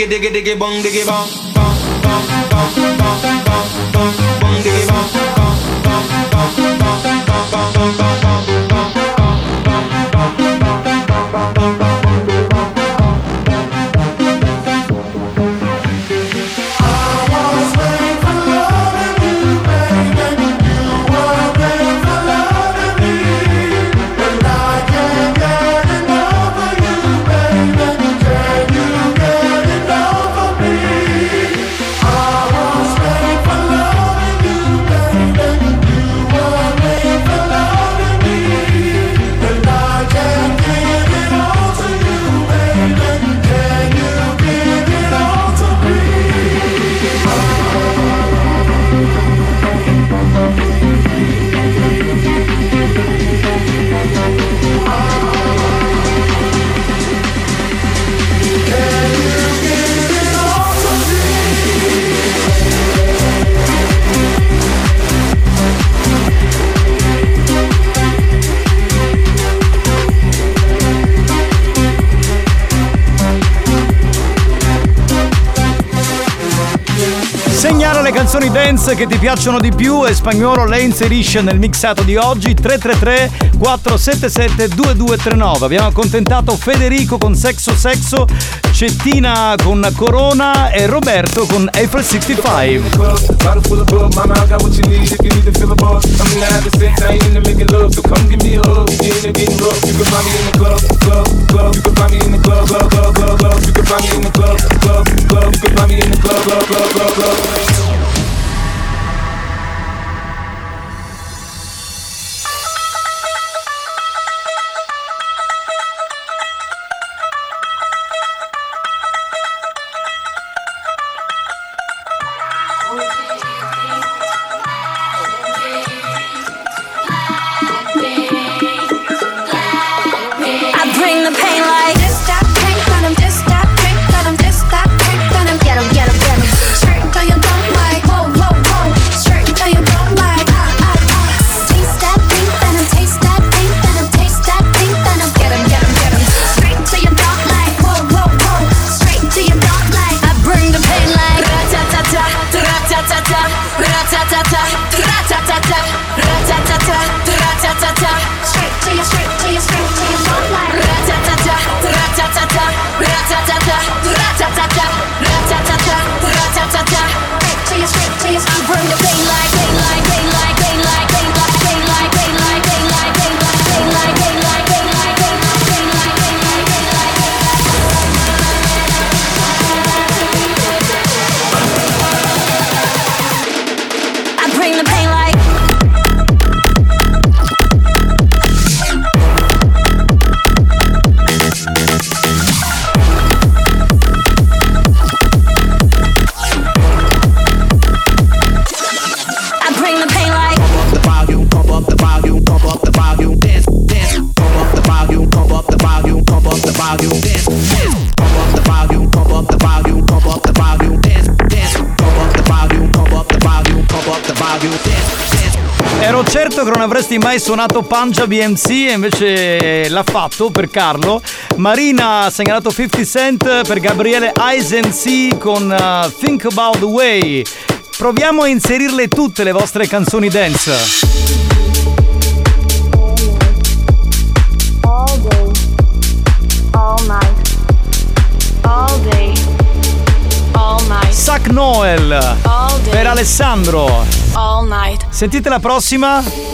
diggy diggy diggy bong diggy bong bong bong bong bong bong bong bong diggy bong bong bong bong bong bong bong bong bong hits che ti piacciono di più e Spagnolo le inserisce nel mixato di oggi 333 477 2239. Abbiamo accontentato Federico con Sexo Sexo, Cettina con Corona e Roberto con April 65. Mai suonato Punjab BMC e invece l'ha fatto per Carlo. Marina ha segnalato 50 Cent per Gabriele Eisensi con uh, Think About the Way. Proviamo a inserirle tutte le vostre canzoni dance. Sac Noel per Alessandro. all night. Sentite la prossima.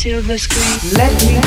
Silver screen. Let me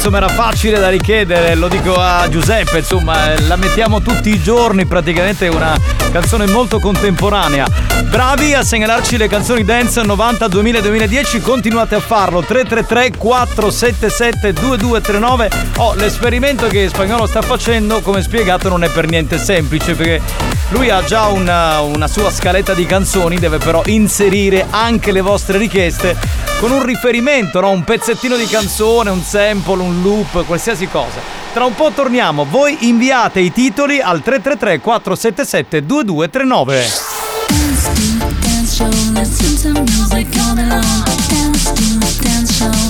insomma, era facile da richiedere, lo dico a Giuseppe, insomma, la mettiamo tutti i giorni, praticamente è una canzone molto contemporanea. Bravi a segnalarci le canzoni dance 90, 2000, 2010, continuate a farlo. 333 477 2239. Oh, l'esperimento che Spagnolo sta facendo, come spiegato, non è per niente semplice, perché lui ha già una, una sua scaletta di canzoni, deve però inserire anche le vostre richieste con un riferimento, no? un pezzettino di canzone, un sample, un loop, qualsiasi cosa. Tra un po' torniamo, voi inviate i titoli al 333 477 2239. dance to dance show,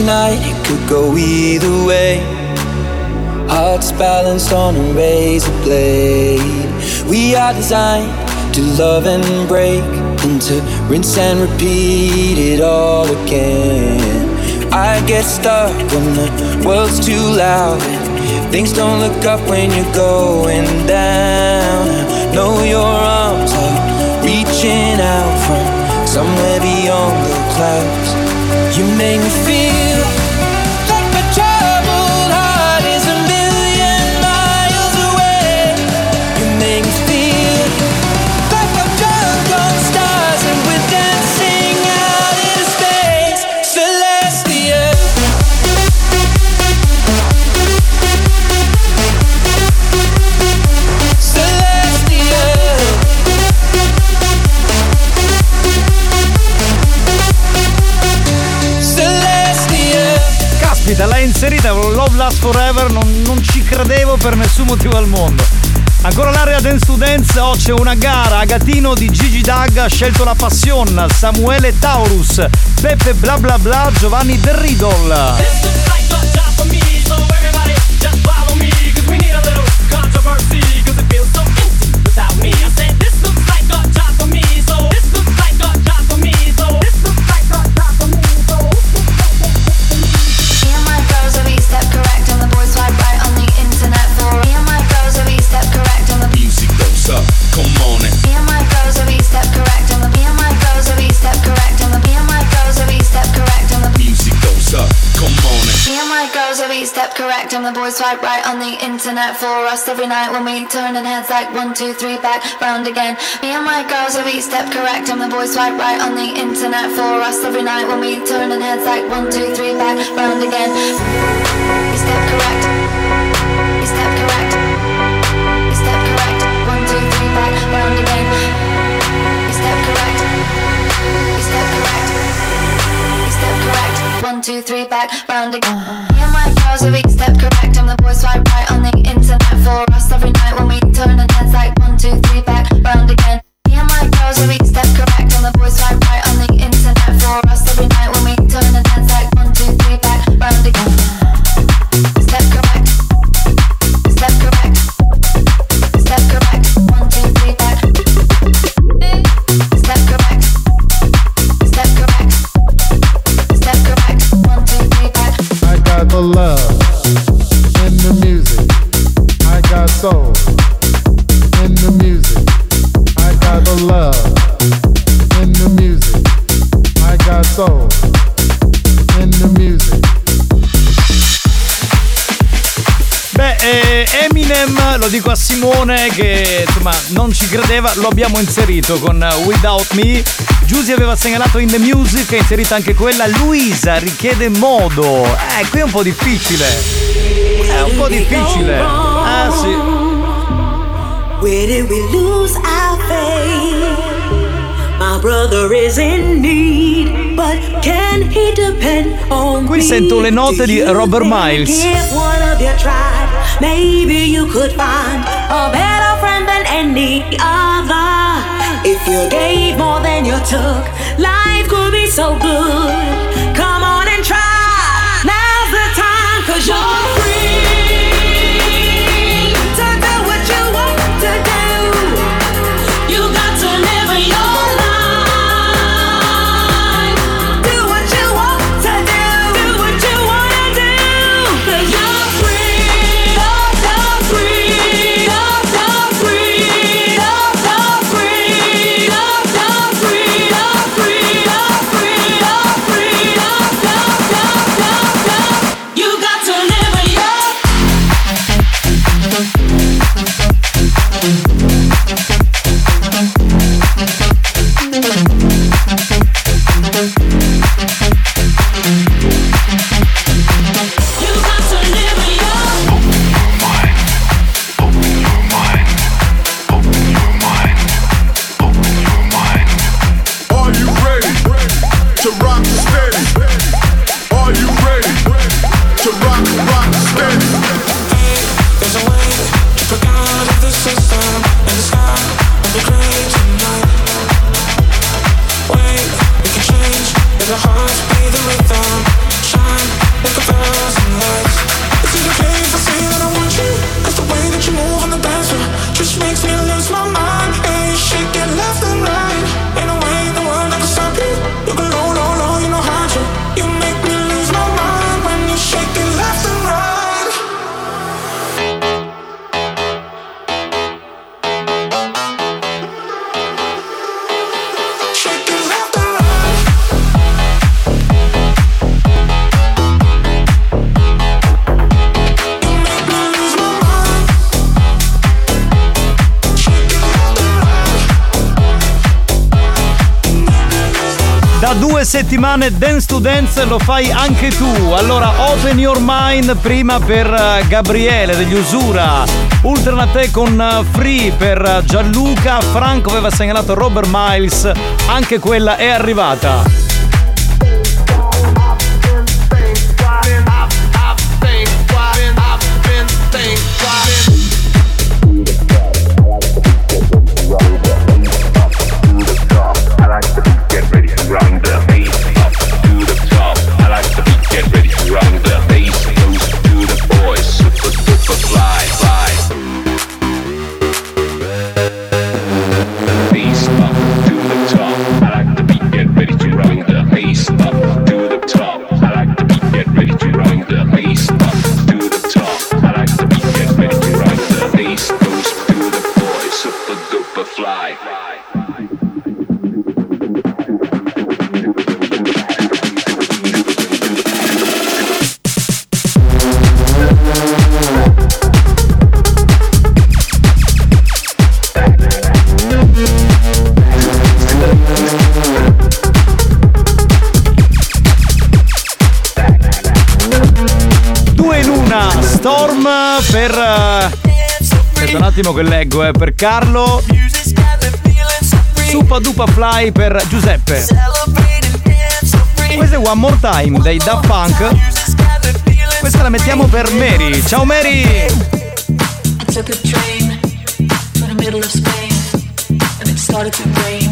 Tonight, it could go either way. Hearts balanced on a razor blade. We are designed to love and break, and to rinse and repeat it all again. I get stuck when the world's too loud. Things don't look up when you're going down. Know your arms are reaching out from somewhere beyond the clouds. You make me feel con Love Last Forever, non, non ci credevo per nessun motivo al mondo. Ancora l'area Dance to Dance, oh c'è una gara, Agatino di Gigi Dag ha scelto la Passion, Samuele Taurus, Peppe bla bla bla, Giovanni Del correct the boys swipe right on the internet for us every night when we turn turning heads like one two three back round again. Me and my girls each step correct. And the boys swipe right on the internet for us every night when we turn turning heads like one two three back round again. Step correct. Step correct. Step correct. One two three back round again. Step correct. Step correct. Step correct. One two three back round again Simone che insomma non ci credeva, lo abbiamo inserito con eh, Without Me. Giusy aveva segnalato in the music, è inserita anche quella. Luisa richiede modo. Eh, qui è un po' difficile. È un po' difficile. Ah sì. Where did we lose our faith? My brother is in need, but can he depend on Qui sento le note di Robert Miles. Maybe you could find a better friend than any other. If you gave more than you took, life could be so good. Settimane Dance to Dance lo fai anche tu. Allora open your mind prima per eh, Gabriele degli Usura. Ultrana te con eh, Free per eh, Gianluca. Franco aveva segnalato Robert Miles. Anche quella è arrivata. Attimo che leggo, eh, per Carlo. Supa Dupa Fly per Giuseppe. Questo è One More Time dei Daft Punk. Questa la mettiamo per Mary. Ciao Mary! I took a train to the middle of Spain, and it started to rain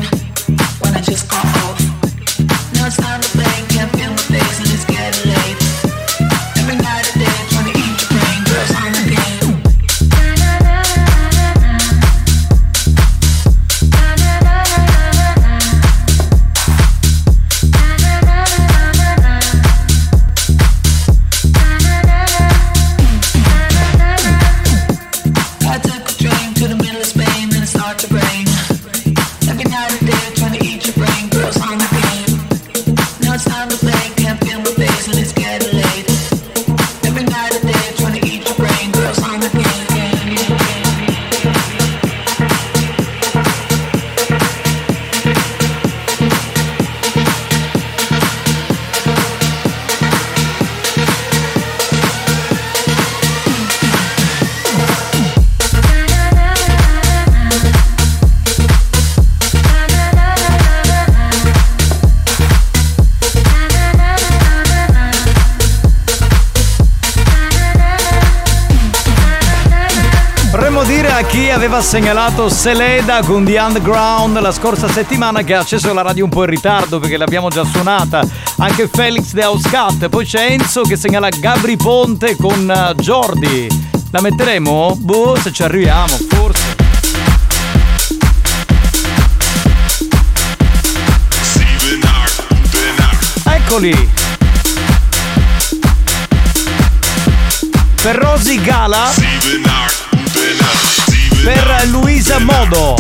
aveva segnalato Seleda con The Underground la scorsa settimana che ha acceso la radio un po' in ritardo perché l'abbiamo già suonata. Anche Felix The House Cat. Poi c'è Enzo che segnala Gabri Ponte con eh, Jordi. La metteremo? Boh, se ci arriviamo, forse. Eccoli! Per Rosy Gala. Per Luisa Modo.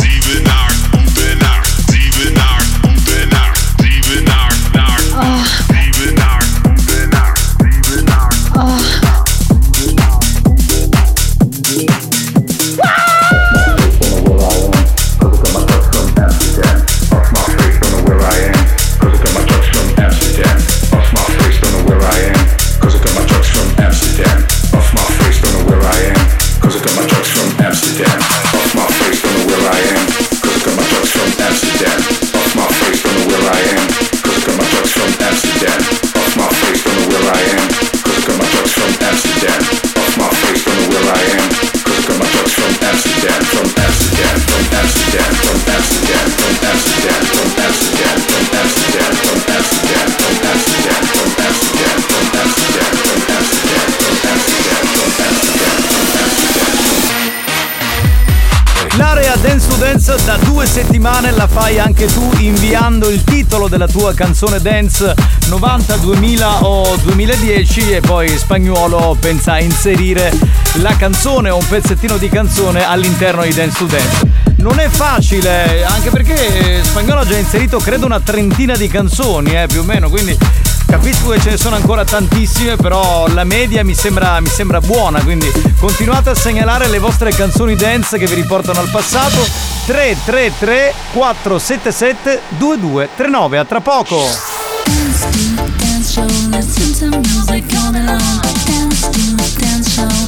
Dance. Da due settimane la fai anche tu inviando il titolo della tua canzone dance 90, 2000 o 2010 e poi spagnolo pensa a inserire la canzone o un pezzettino di canzone all'interno di Dance to Dance. Non è facile, anche perché spagnolo ha già inserito credo una trentina di canzoni, eh, più o meno, quindi Capisco che ce ne sono ancora tantissime, però la media mi sembra, mi sembra, buona, quindi continuate a segnalare le vostre canzoni dance che vi riportano al passato 333 477 2239. A tra poco! Dance to, dance show,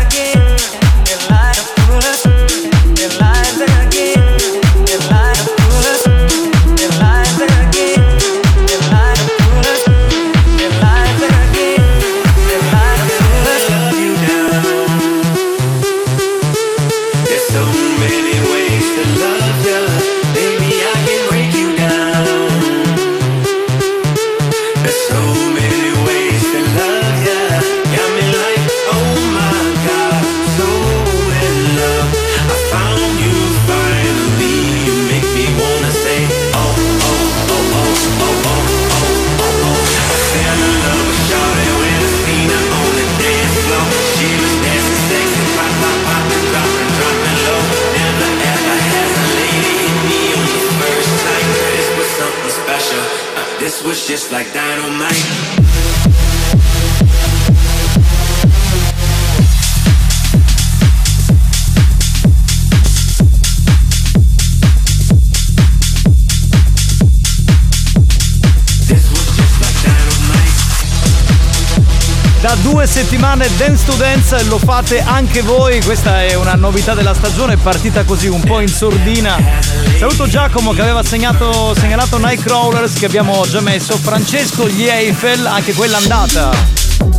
like dino settimane Dance Students e lo fate anche voi, questa è una novità della stagione, è partita così un po' in sordina. Saluto Giacomo che aveva segnato, segnalato Nightcrawlers che abbiamo già messo, Francesco gli Eiffel, anche quella andata.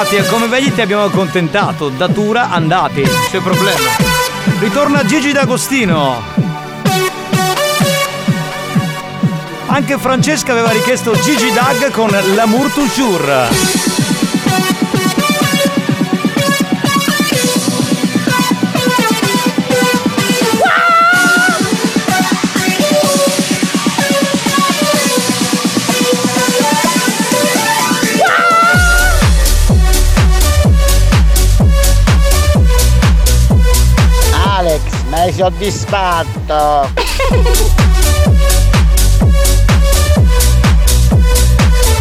andati e come vedi ti abbiamo accontentato. Datura andati, c'è problema. Ritorna Gigi D'Agostino. Anche Francesca aveva richiesto Gigi Dag con L'amour toujours. soddisfatto.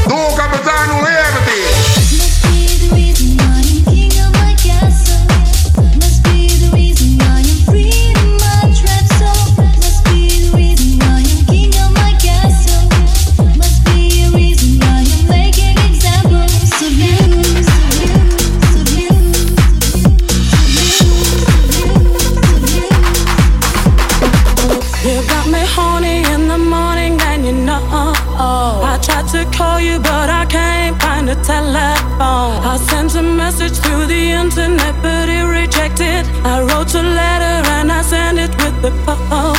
tu capitano, levati! Oh. pas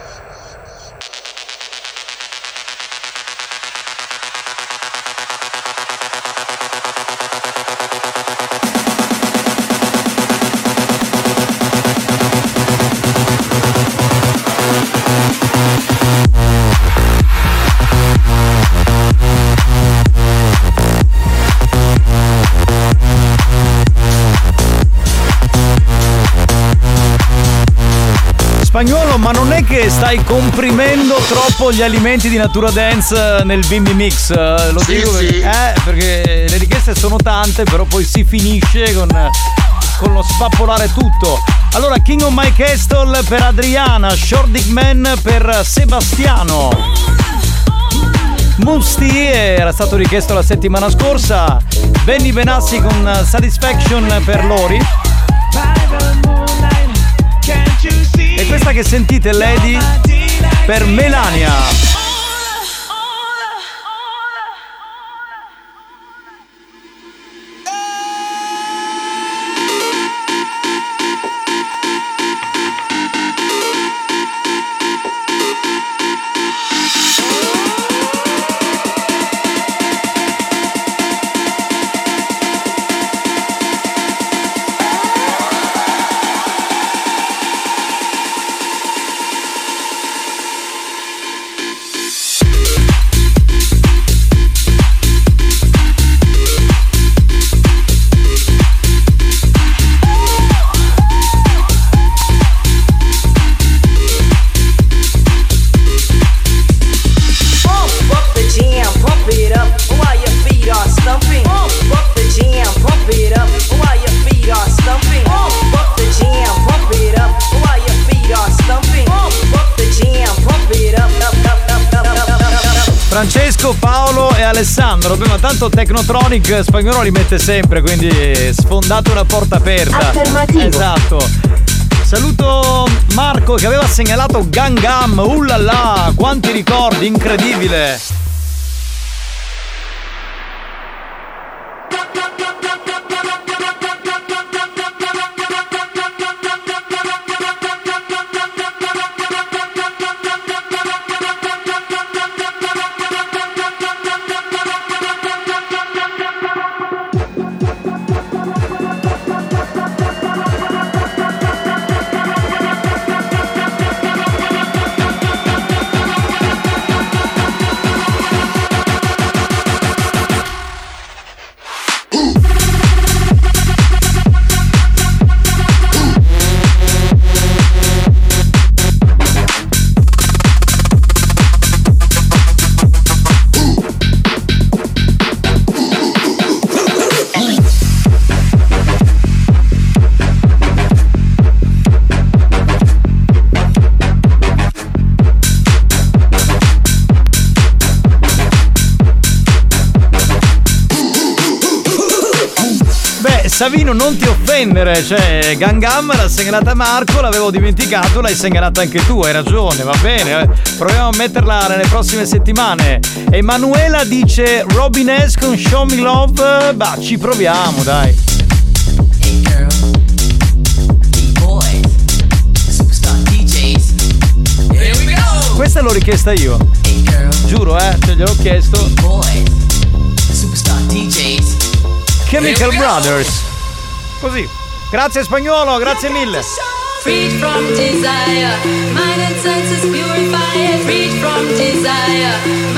Ma non è che stai comprimendo troppo gli alimenti di Natura Dance nel Bimbi Mix? Eh, Lo Sì, dico sì. perché, eh, perché le richieste sono tante, però poi si finisce con, con lo spappolare tutto. Allora, King of My Castle per Adriana, Short Dick Man per Sebastiano. Musti era stato richiesto la settimana scorsa. Benny Benassi con Satisfaction per Lori. E questa che sentite, Lady, per Melania. Tanto Technotronic spagnolo li mette sempre, quindi sfondate una porta aperta. Affermativo. Esatto. Saluto Marco che aveva segnalato Gangam. Ullala, quanti ricordi, incredibile. Savino, non ti offendere, cioè Gangam l'ha segnalata Marco, l'avevo dimenticato, l'hai segnalata anche tu, hai ragione, va bene. eh. Proviamo a metterla nelle prossime settimane. Emanuela dice Robin S con Show Me Love, bah, ci proviamo, dai. Questa l'ho richiesta io. Giuro, eh, cioè gliel'ho chiesto. Chemical Brothers. Così. Grazie spagnolo, grazie mille. Freed from desire, mind and senses purify it. Freed from desire,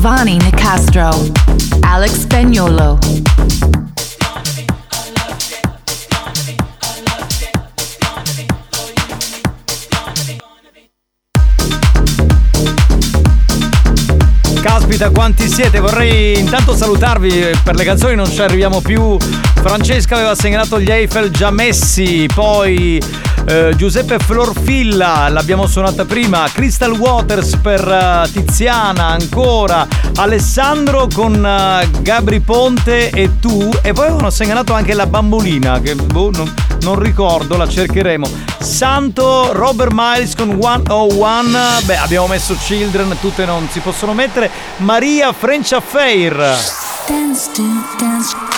Giovanni Nicastro. Alex Spagnolo. Caspita, quanti siete? Vorrei intanto salutarvi. Per le canzoni non ci arriviamo più. Francesca aveva segnalato gli Eiffel già messi. Poi eh, Giuseppe Florfilla, l'abbiamo suonata prima. Crystal Waters per eh, Tiziana, ancora. Alessandro con eh, Gabri Ponte e tu. E poi avevano segnalato anche la bambolina, che boh, non, non ricordo, la cercheremo. Santo, Robert Miles con 101. Beh, abbiamo messo Children, tutte non si possono mettere. Maria French Affair. Dance to dance.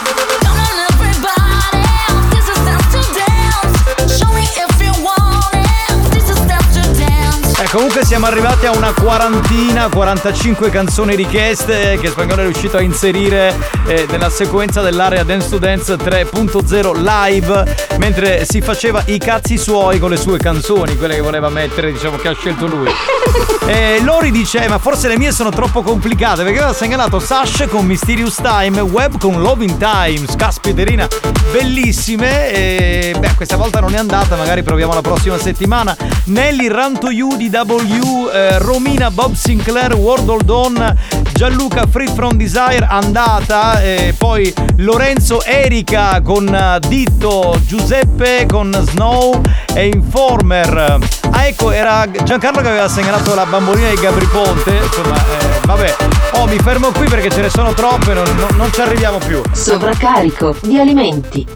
Comunque siamo arrivati a una quarantina, 45 canzoni richieste che Spagnolo è riuscito a inserire eh, nella sequenza dell'area Dance to Dance 3.0 live mentre si faceva i cazzi suoi con le sue canzoni, quelle che voleva mettere, diciamo che ha scelto lui. E Lori dice: "Eh, Ma forse le mie sono troppo complicate perché aveva segnalato Sash con Mysterious Time, Web con Loving Times. Caspiterina, bellissime. E beh, questa volta non è andata, magari proviamo la prossima settimana. Nelly Run to You di W, eh, Romina Bob Sinclair, World Hold On, Gianluca Free From Desire andata, e poi Lorenzo Erika con eh, Ditto, Giuseppe con Snow e Informer. Ah ecco, era Giancarlo che aveva segnalato la bambolina di Gabri Ponte. Insomma, eh, vabbè. Oh, mi fermo qui perché ce ne sono troppe, non, non- non ci arriviamo più. Sovraccarico di alimenti.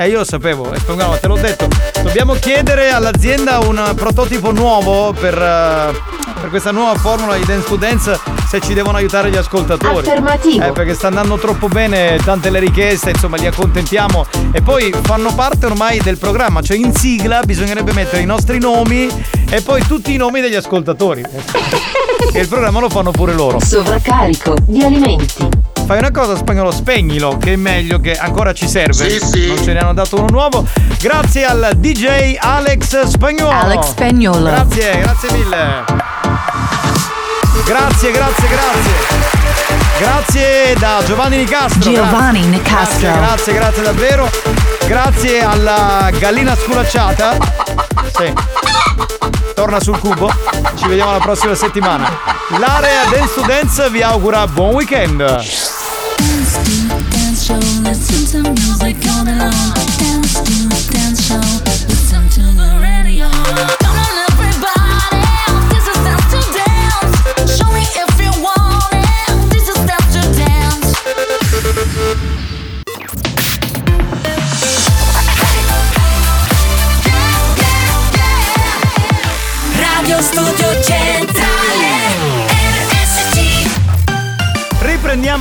Eh, io lo sapevo, eh, Spagnolo, te l'ho detto. Dobbiamo chiedere all'azienda un prototipo nuovo per, eh, per questa nuova formula di Dance to Dance se ci devono aiutare gli ascoltatori. Affermativo. Eh, perché sta andando troppo bene, tante le richieste, insomma, li accontentiamo. E poi fanno parte ormai del programma, cioè in sigla bisognerebbe mettere i nostri nomi e poi tutti i nomi degli ascoltatori. e il programma lo fanno pure loro. Sovraccarico di alimenti. Fai una cosa spagnolo, spegnilo, che è meglio che ancora ci serve. Sì, sì. Non ce ne hanno dato uno nuovo. Grazie al DJ Alex Spagnolo. Alex Spagnolo. Grazie, grazie mille. Grazie, grazie, grazie. Grazie da Giovanni Nicastro. Giovanni. Nicastro. Grazie, grazie, grazie davvero. Grazie alla gallina sculacciata. Sì. Torna sul cubo. Ci vediamo la prossima settimana. L'area Dance to Dance vi augura buon weekend. Dance to dance show.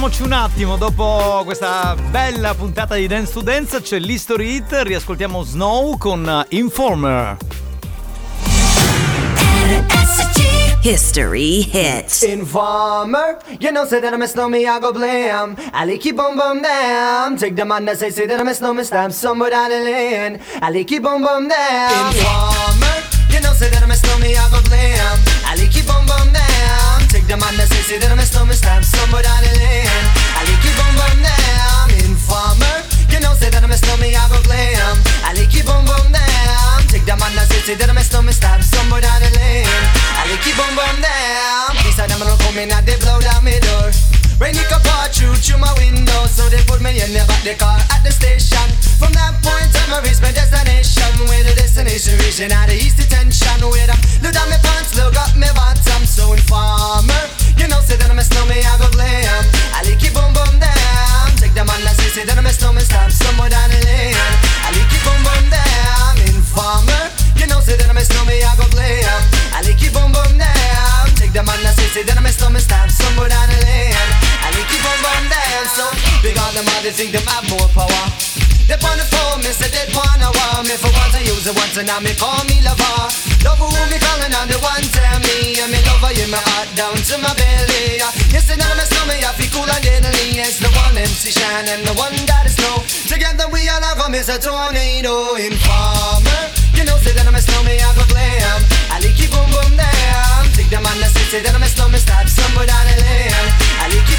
Riprendiamoci un attimo dopo questa bella puntata di Dance to Dance. C'è l'History Hit. Riascoltiamo Snow con Informer. History hits. Informer, you know, say that I miss know me, I go blam. I keep on bum down. Take the that say, say that I miss know me, stamp somewhere down the lane. I keep on bum down. Informer, you know, say that I miss know me, I go blam. I keep on bum down. The man that say, say that I miss know stamp somewhere down the lane. I keep on bum down. Informer, you know, say that I miss know me, I go blam. I keep on bum down. Take the man that say, say that I miss know me, stamp somewhere down the lane. I keep on bum down. These are them don't come in and they blow down my door. Rain it can pour through through my window, so they put me in the back the car at the station. From that point on, I reach my destination. Where the destination region out of east detention. Where I look down my on they think them have more power. They on the phone, me say they want me for once I use it once and now me call me lover. Love who me calling on the one tell me and me lover in my heart down to my belly. Yes, and now my stomach I feel cool and deadly. Yes, the one MC shine and the one that is snow. Together we all have a miss a tornado informer. You know, say that I'm a snowman, I go glam. I keep boom boom down. Take the man that say, say that I'm a snowman, stop somewhere down the lane. I you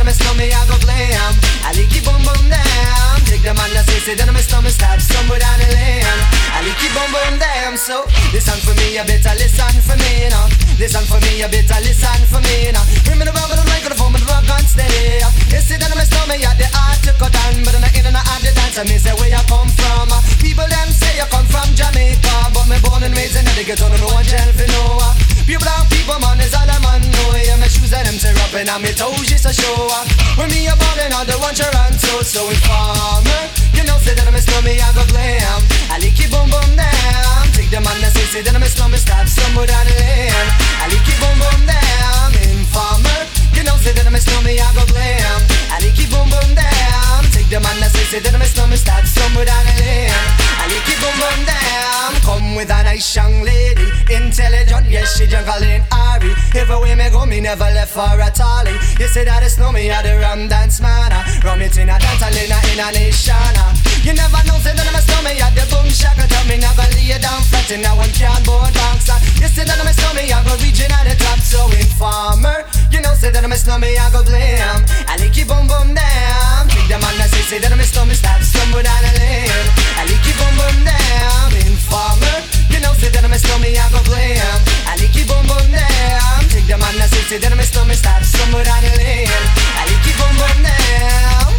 down on my stomach, I go glam. I lick your bum bum down. Take the man that says down on my stomach, somewhere down the lane. I lick your bum bum down. So listen for me, you better listen for me, you know. Listen for me, you better listen for me, you know. Bring me the rubber, the mic, the phone, but the rock on stay. You sit down on my stomach, yeah, the art to cut down, but I'm not in and out the dance. I miss where you come from. People them say you come from Jamaica, but me born and raised in the ghetto, no one gel for Noah. Pure black people, man, is all I'm on. know. Yeah, my shoes and them tear up and I'm toes just a show. When me a ballin', all the one Toronto, so informer. Eh, you know, say that I'm a slummy, I go glam. I lick it boom boom down. Take the man that say, say that I'm a slummy, stop somewhere down the lane. I lick it boom boom down. Informer. Eh, you know, say that I'm a slummy, I go glam. I lick it boom boom down. Man that say, that a slummy, stop somewhere down the lane. I lick it boom boom down. Come with a nice young lady, intelligent, yes she juggling Ari. Everywhere me go, me never left for a tally. You say that it's no me, I the rum dance man. Rum it in a dance, I in a in a. You never know, say that I'm a snowman, you the boom shaka. Tell me never lay down flat in a one cardboard box. You say that I'm a snowman, I go reaching at the top. So informer, you know, say that I'm a snowman, I go blame. I lick you boom boom down. Take the man that say, say that I'm a snowman, stop somewhere down the lane. I lick you boom boom down. Informer, you know, say that I'm a snowman, I go blame. I lick you boom boom down. Take the man that say, say that I'm a snowman, stop somewhere down the lane. I lick you boom boom down.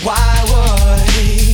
Why would? Why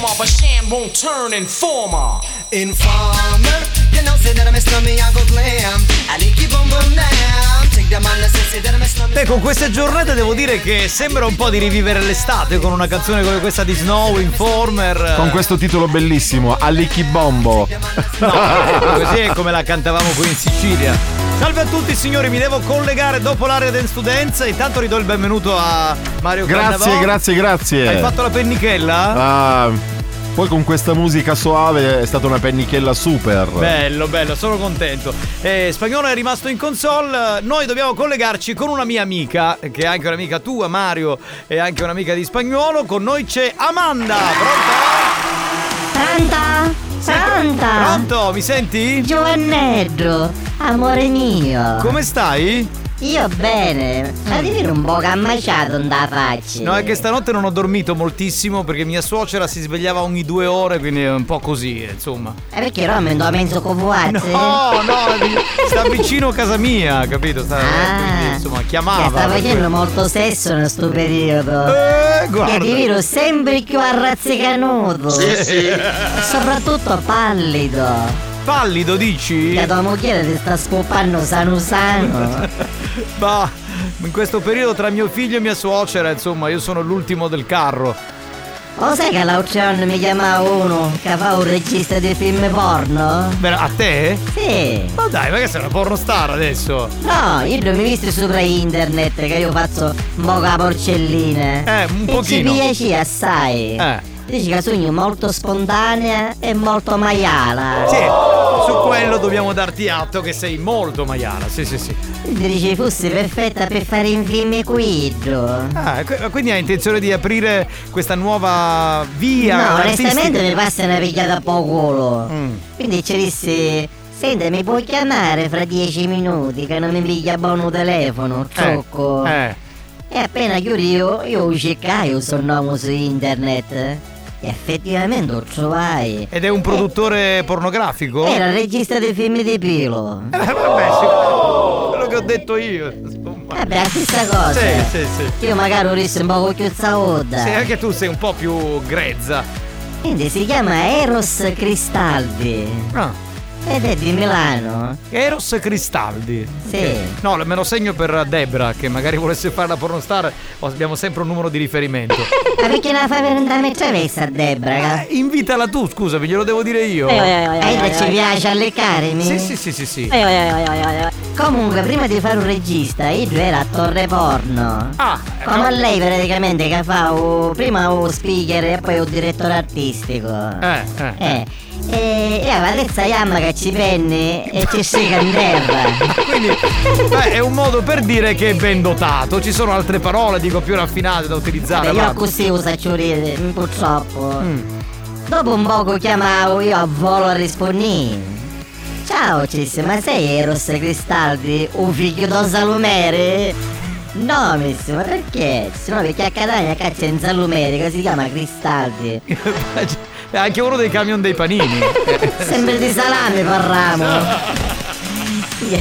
warmer. But Shan won't turn informer. Informer, you know, say that I'm a snowman, I go glam. I lick you boom boom down. Take the man that say, say that I'm a snowman. Beh, con queste giornate devo dire che sembra un po' di rivivere l'estate con una canzone come questa di Snow, Informer. Con questo titolo bellissimo, Alicchi Bombo. No, così è come la cantavamo qui in Sicilia. Salve a tutti signori, mi devo collegare dopo l'area del studenza. Intanto ridò il benvenuto a Mario Grazie, Cannavò. grazie, grazie. Hai fatto la pennichella? Ah, poi con questa musica soave è stata una pennichella super. Bello, bello, sono contento. Eh, Spagnolo è rimasto in console. Noi dobbiamo collegarci con una mia amica, che è anche un'amica tua, Mario, e anche un'amica di Spagnolo. Con noi c'è Amanda. Pronta? Pronta? Pronto, mi senti? Giovannello, amore mio. Come stai? Io bene, ma ti dire un po' che ammacciato in da faccia. No, è che stanotte non ho dormito moltissimo perché mia suocera si svegliava ogni due ore, quindi è un po' così, eh, insomma. E perché Roma non penso con vuate? No, no, sta vicino a casa mia, capito? Sta, eh, quindi, insomma, chiamava. Che sta facendo molto sesso in questo periodo. Eh, guarda. Che ti vedo sempre più arrazzicanuto. Sì, sì. E soprattutto pallido. Pallido dici? Che tua moglie ti sta scoppando sano sano. Bah, in questo periodo tra mio figlio e mia suocera, insomma, io sono l'ultimo del carro. Lo sai che giorno mi chiamava uno che fa un regista di film porno? Beh, a te? Sì. Ma dai, ma che sei una pornostar adesso? No, io non mi visto sopra internet che io faccio la porcellina. Eh, un e pochino. ci piace assai. Eh. Dici che sogno molto spontanea e molto maiala. Sì, su quello dobbiamo darti atto che sei molto maiala, sì sì sì. Dici fosse perfetta per fare un film quidro. Ah, qu- quindi hai intenzione di aprire questa nuova via? No, artistica? onestamente mi passa una pigliata a po' culo. Mm. Quindi ci dissi. Senta, mi puoi chiamare fra dieci minuti che non mi piglia buono telefono, zocco. Eh. E appena chiudi io, io cercai il suo nome su internet. Effettivamente lo trovai. Ed è un produttore pornografico? Era il regista dei film di Pilo. Eh, vabbè, sì, quello che ho detto io. insomma. Vabbè, la stessa cosa. Sì, sì, sì. Io magari ho un po' più zaoda. Sì, anche tu sei un po' più grezza. Quindi si chiama Eros Cristaldi. Ah. Ed è di Milano. Eros Cristaldi. Sì. No, me lo segno per Debra, che magari volesse fare la pornostar. Abbiamo sempre un numero di riferimento. Ma perché la fai per andare a travessa, Debra? Eh, invitala tu, scusami, glielo devo dire io. E ci piace alleccarmi? Sì, sì, sì, sì, sì. Eh, Comunque, prima di fare un regista, io ero a Torre Porno. Ah, Come lei praticamente che fa o- prima un speaker e poi un direttore artistico. Eh, eh. Eh. E, e adesso Yamma che ci prende e ci sega in terra. Quindi beh, è un modo per dire che è ben dotato. Ci sono altre parole, dico, più raffinate da utilizzare. Vabbè, io così uso ciurire, purtroppo. Mm. Dopo un poco chiamavo io a volo a rispondere. Ciao Cis, ma sei Eros Cristaldi, un figlio da Salumere? No, miss, ma perché? Se no perché a Catania caccia in Salumere che si chiama Cristaldi. È anche uno dei camion dei panini. Sempre di salame parliamo.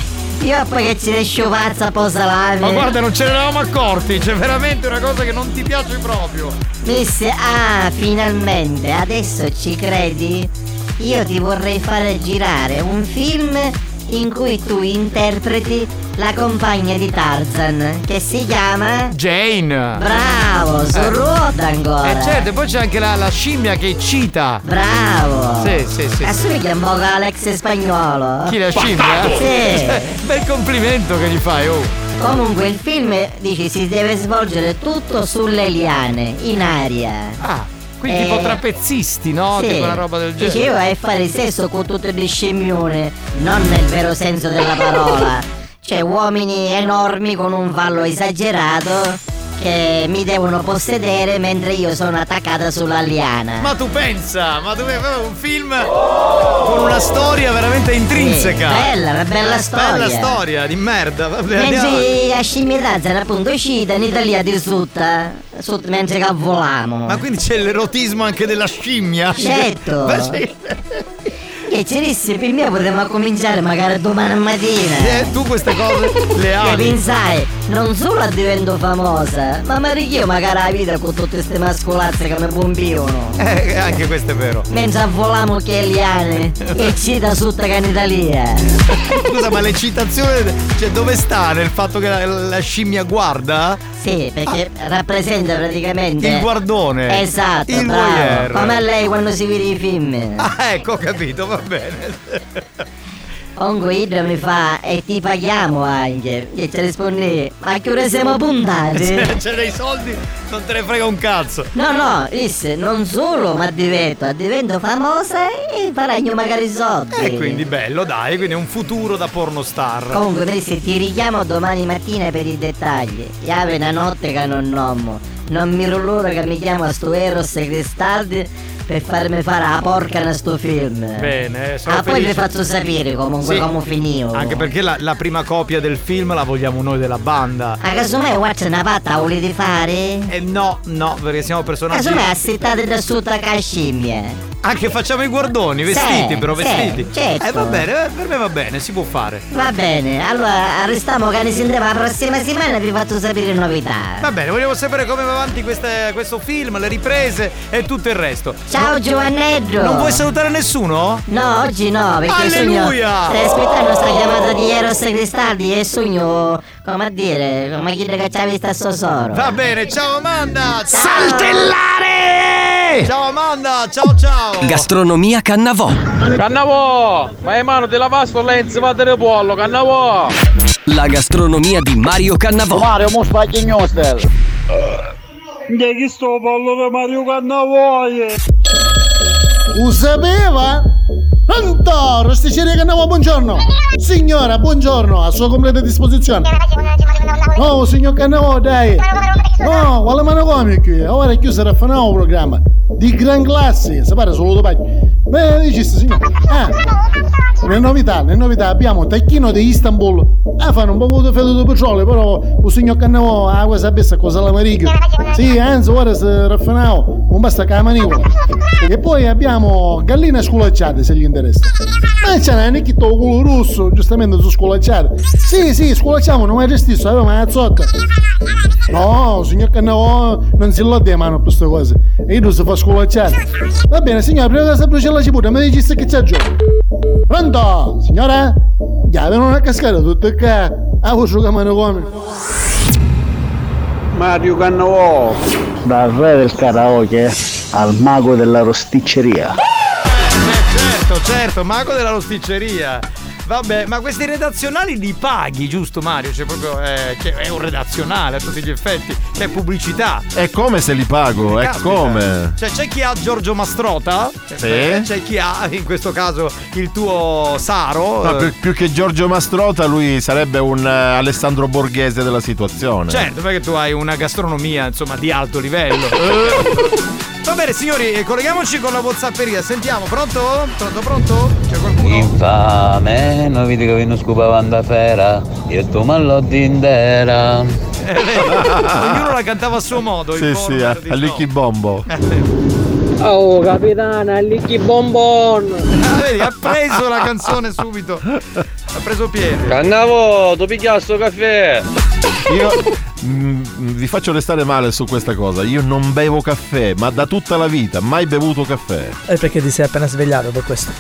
Io poi che ci riesco pazza a po' salame. Ma guarda, non ce ne eravamo accorti. C'è veramente una cosa che non ti piace proprio. Miss, ah, finalmente, adesso ci credi? Io ti vorrei fare girare un film in cui tu interpreti la compagna di Tarzan, che si chiama... Jane. Bravo, su Eh. ruota ancora. E certo, e poi c'è anche la, la scimmia che cita. Bravo. Sì, sì, sì. Assomiglia un po' a Alex spagnolo. Chi la scimmia? Sì. Bel complimento che gli fai, oh. Comunque il film, dici, si deve svolgere tutto sulle liane, in aria. Ah, quindi tipo trapezzisti, no? Sì. Tipo una roba del genere. Dice io vai a fare sesso con tutte le scemmione, non nel vero senso della parola. Cioè uomini enormi con un vallo esagerato che mi devono possedere mentre io sono attaccata sulla liana. Ma tu pensa, ma tu un film con una storia veramente intrinseca. Sì, bella, una bella storia. Bella storia di merda. Vabbè. Mentre a scimmietazzano appunto uscita in Italia di sutta, sutta mentre che volamo. Ma quindi c'è l'erotismo anche della scimmia? Certo. Che ci rissi, per me potremmo cominciare magari domani mattina. Eh, tu queste cose le Che ami. pensai, non solo divento famosa, ma magari io magari la vita con tutte queste mascolazze che mi pompivano. Eh, anche questo è vero. Mentre volamo che liane e ci da sotto che in Italia. Scusa, ma l'eccitazione, cioè, dove sta? Nel fatto che la, la scimmia guarda? Sì, perché rappresenta praticamente. Il guardone. Esatto, Il bravo. voyeur. Come a lei quando si vede i film. Ah, ecco, ho capito, va bene. Ongo Idra mi fa e ti paghiamo anche. E ci rispondi, ma che ora siamo puntati? C'è dei soldi, non te ne frega un cazzo. No, no, disse, non solo ma divento, divento famosa e faranno magari soldi. E quindi bello, dai, quindi è un futuro da pornostar. Comunque, Messi, ti richiamo domani mattina per i dettagli. Chiave una notte che non nomo. Non mi l'ora che mi chiama sto Eros Cristaldi per farmi fare la porca in sto film. Bene, sono Ah, poi vi felice. faccio sapere comunque Sì. come finivo. Anche perché la, la prima copia del film la vogliamo noi della banda. Ah, casomai guarda una patta volete fare? Eh no, no, perché siamo personaggi. Casomai assittate da sotto la scimmia. Anche facciamo i guardoni, vestiti, Sì, però sì, vestiti. certo. Eh va bene, eh, per me va bene, si può fare. Va bene, allora restiamo che ne sentiamo la prossima settimana e vi faccio sapere novità. Va bene, vogliamo sapere come va avanti queste- questo film, le riprese e tutto il resto. Ciao Giovanneddo! Non vuoi salutare nessuno? No, oggi no, perché Alleluia! sogno. Stai aspettando sta chiamata di Eros Cristaldi e sogno, come a dire, come chi che c'ha visto a Sosoro. Va bene, ciao Amanda! Saltellare! Ciao Amanda, ciao ciao! Gastronomia Cannavò. Cannavò! Ma è mano della pasta lenz padre pollo, Cannavò! La gastronomia di Mario Cannavò. Mario, mo spaghi gnostel! Che chi sto pollo di Mario Cannavoie? Lo sapeva? Pronto, rosticceria Cannavo, buongiorno! Signora, buongiorno, a sua completa disposizione. Oh, signor Cannavo, dai! No, quale mano comic? Ora è chiuso il nuovo programma. Di gran classe, si pare solo paghi. Beh, dici, signore. Ah, le novità, le novità, abbiamo Tacchino di Istanbul. Ah, fanno un po' di freddo di petrolio, però il signor Cannavo ha questa bessa cosa la marica. Sì, anzi, ora si raffinavo, non basta che la manicola. E poi abbiamo galline sculacciate, se gli interessa. Ma c'è nicchetta con culo rosso, giustamente su sculacciate. Sì, sì, sculacciamo, non è gestito, aveva una zocca. No, signor Cannavo non si lode mano per queste cose. E io non si fa sculacciare. Va bene, signora, prima che si brucia la cipolla, mi dici che c'è giù. Pronto, signora? Già, vengono a cascare tutto che a vostro camano come. Mario Cannavò! Dal re del karaoke al mago della rosticceria. Eh, certo, certo, mago della rosticceria. Vabbè, ma questi redazionali li paghi, giusto Mario? Cioè proprio eh, è un redazionale a tutti gli effetti, c'è pubblicità. È come se li pago, è Caspita. come. Cioè c'è chi ha Giorgio Mastrota, eh, c'è chi ha in questo caso il tuo Saro. No, eh, più, più che Giorgio Mastrota, lui sarebbe un eh, Alessandro Borghese della situazione. Certo, perché tu hai una gastronomia, insomma, di alto livello. Va bene, signori, colleghiamoci con la Whatsapperia. Sentiamo, pronto? Pronto, pronto? C'è? Infame, non vedi che viene scupavando a fera e tu mallotti intera. Eh, Ognuno la cantava a suo modo. Sì, il sì, a, a Licky Bombo. Oh capitana, licchi bonbon! Ah, vedi, ha preso la canzone subito. Ha preso piede. Cannavo, tu sto caffè! Io mm, vi faccio restare male su questa cosa. Io non bevo caffè, ma da tutta la vita, mai bevuto caffè. È perché ti sei appena svegliato per questo.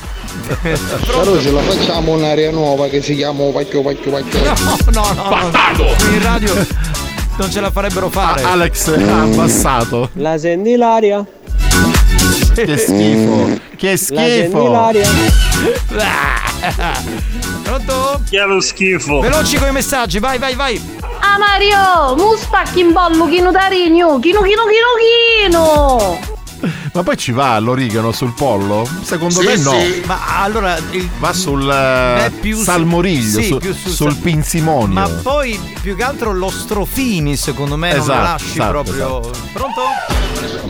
Caruso, la facciamo un'area nuova che si chiama Pacchio Pacchio Pacchio. No, no, no. Bastardo! In radio non ce la farebbero fare. Alex ha abbassato. La senti l'aria? Che schifo. Che La senti schifo. Pronto? Che è lo schifo. Veloci con i messaggi, vai, vai, vai. Ah Mario, mu spacchi in bollo chino da rigno, chino chino chino chino! Ma poi ci va l'origano sul pollo? Secondo Sì, me no. sì. Ma allora il- Va sul più salmoriglio, sì, su- più sul sul pinzimonio. Ma poi più che altro lo strofini, secondo me, non Esatto, lo lasci esatto, proprio. Pronto?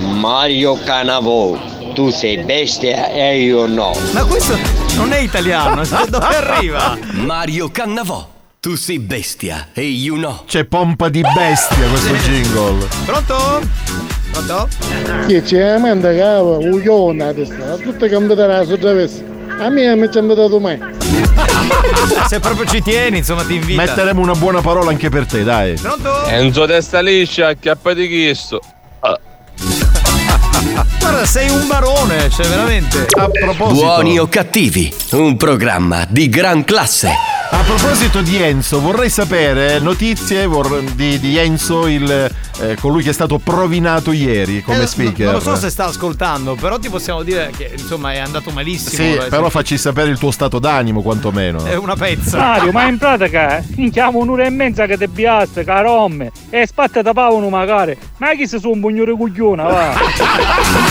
Mario Canavo, tu sei bestia e io no. Ma questo non è italiano, da dove arriva? Mario Cannavò. Tu sei bestia e io no. C'è pompa di bestia questo jingle. Pronto? Pronto? Che c'è la mente cava, ugliona adesso, cambiate la sua travessa. A me non mi ci hanno dato mai. Se proprio ci tieni, insomma, ti invita. Metteremo una buona parola anche per te, dai. Pronto? Enzo testa liscia, chiappa di chisto. Guarda, sei un barone, cioè veramente. A proposito. Buoni o cattivi, un programma di gran classe. A proposito di Enzo, vorrei sapere notizie vor- di, di Enzo, il, eh, colui che è stato provinato ieri come Eh, speaker. Non lo so se sta ascoltando, però ti possiamo dire che insomma è andato malissimo. Sì, eh, però facci sapere il tuo stato d'animo, quantomeno. È una pezza. Mario, ma in pratica chiamo un'ora e mezza che ti biaste, caromme, e spatta da pavano magari. Ma chi si sono un bugnore cugliona, va?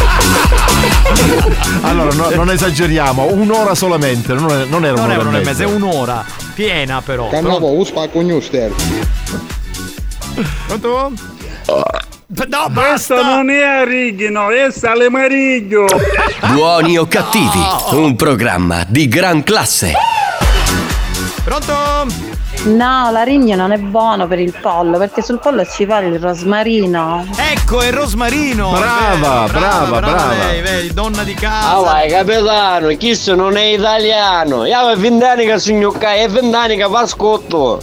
Allora, no- non esageriamo, un'ora solamente, non, è- non era Non un'ora un'ora e mezza, è un'ora. Piena però. Cannavo, un spacco newster. Pronto? No, Questo non è a righino, questo è le mariglio. Buoni o cattivi, un programma di gran classe. Pronto? No, la rigna non è buono per il pollo, perché sul pollo ci va il rosmarino. Ecco, è Rosmarino. Brava, è vero, brava, brava. Lei, vedi, donna di casa. Ah vai capitano, questo non è italiano. Io ho vent'anni che sono qua e vent'anni che va scotto.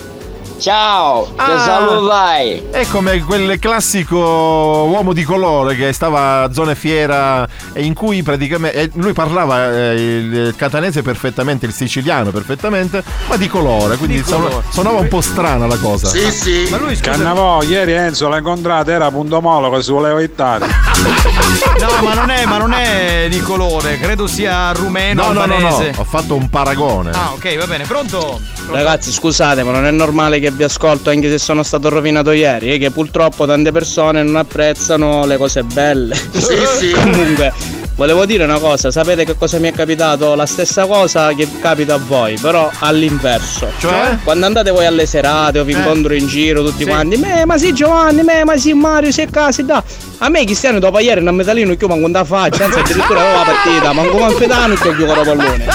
Ciao, ti Ah. salutai. È come quel classico uomo di colore che stava a zone fiera e in cui praticamente eh, lui parlava eh, il catanese perfettamente, il siciliano perfettamente, ma di colore, quindi Di colore. suonava un po' strana la cosa. sì. Ma lui scusa. Cannavò, ieri Enzo l'ha incontrato, era punto molo che si voleva ittare. No, ma non è, ma non è di colore, credo sia rumeno No, no, no, no, ho fatto un paragone. Ah, ok, va bene, pronto? Ragazzi, scusate, ma non è normale che vi ascolto anche se sono stato rovinato ieri, e che purtroppo tante persone non apprezzano le cose belle. Sì, sì. Comunque, volevo dire una cosa, sapete che cosa mi è capitato? La stessa cosa che capita a voi, però all'inverso. Cioè? Quando andate voi alle serate o vi Eh. incontro in giro tutti Sì. quanti, me, ma sì Giovanni, me, ma sì Mario, sei a casa, da. A me Cristiano dopo ieri non medalino chiudo manco da faccia, anzi addirittura avevo la partita, manco manfedano che gioco la pallone.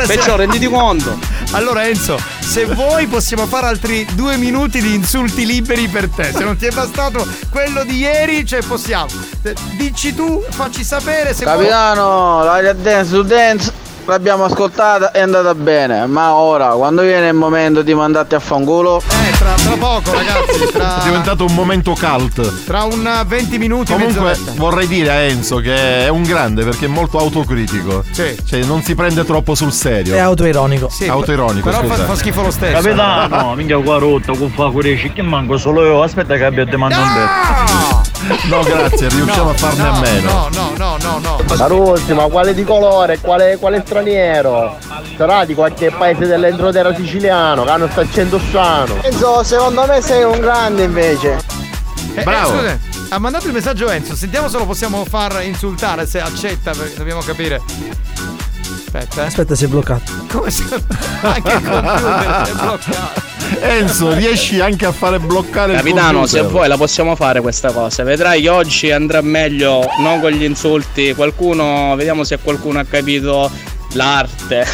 Se- Perciò renditi conto. Allora Enzo, se vuoi possiamo fare altri due minuti di insulti liberi per te. Se non ti è bastato quello di ieri, cioè possiamo. Eh, Dici tu, facci sapere se vuoi. Capitano, la dance dance l'abbiamo ascoltata è andata bene, ma ora quando viene il momento di mandarti a fanculo, Eh, tra, tra poco ragazzi, È tra, diventato un momento cult. tra un 20 minuti Comunque mezz'oretta. vorrei dire a Enzo che è un grande perché è molto autocritico. Sì. Cioè non si prende troppo sul serio. È autoironico. Sì, Autoironico, Però fa, scusa. fa schifo lo stesso. Capitano, minchia qua rotto, con fa che manco solo io, aspetta che abbia demandato un Ah! No, grazie, riusciamo No, a farne no, a meno. No, no, no, no, no. Maruzzi, ma quale di colore? Quale, quale straniero? Sarà di qualche paese dell'entroterra siciliano, che hanno sta accento strano. Enzo, secondo me sei un grande invece. Eh, eh, scusa, ha mandato il messaggio Enzo, sentiamo se lo possiamo far insultare, se accetta, perché dobbiamo capire. Aspetta, eh. Aspetta, si è bloccato. Come se anche il computer si è bloccato. Enzo, riesci anche a fare bloccare Capitano, il se computer. vuoi la possiamo fare questa cosa. Vedrai che oggi andrà meglio, non con gli insulti. Qualcuno, vediamo se qualcuno ha capito l'arte.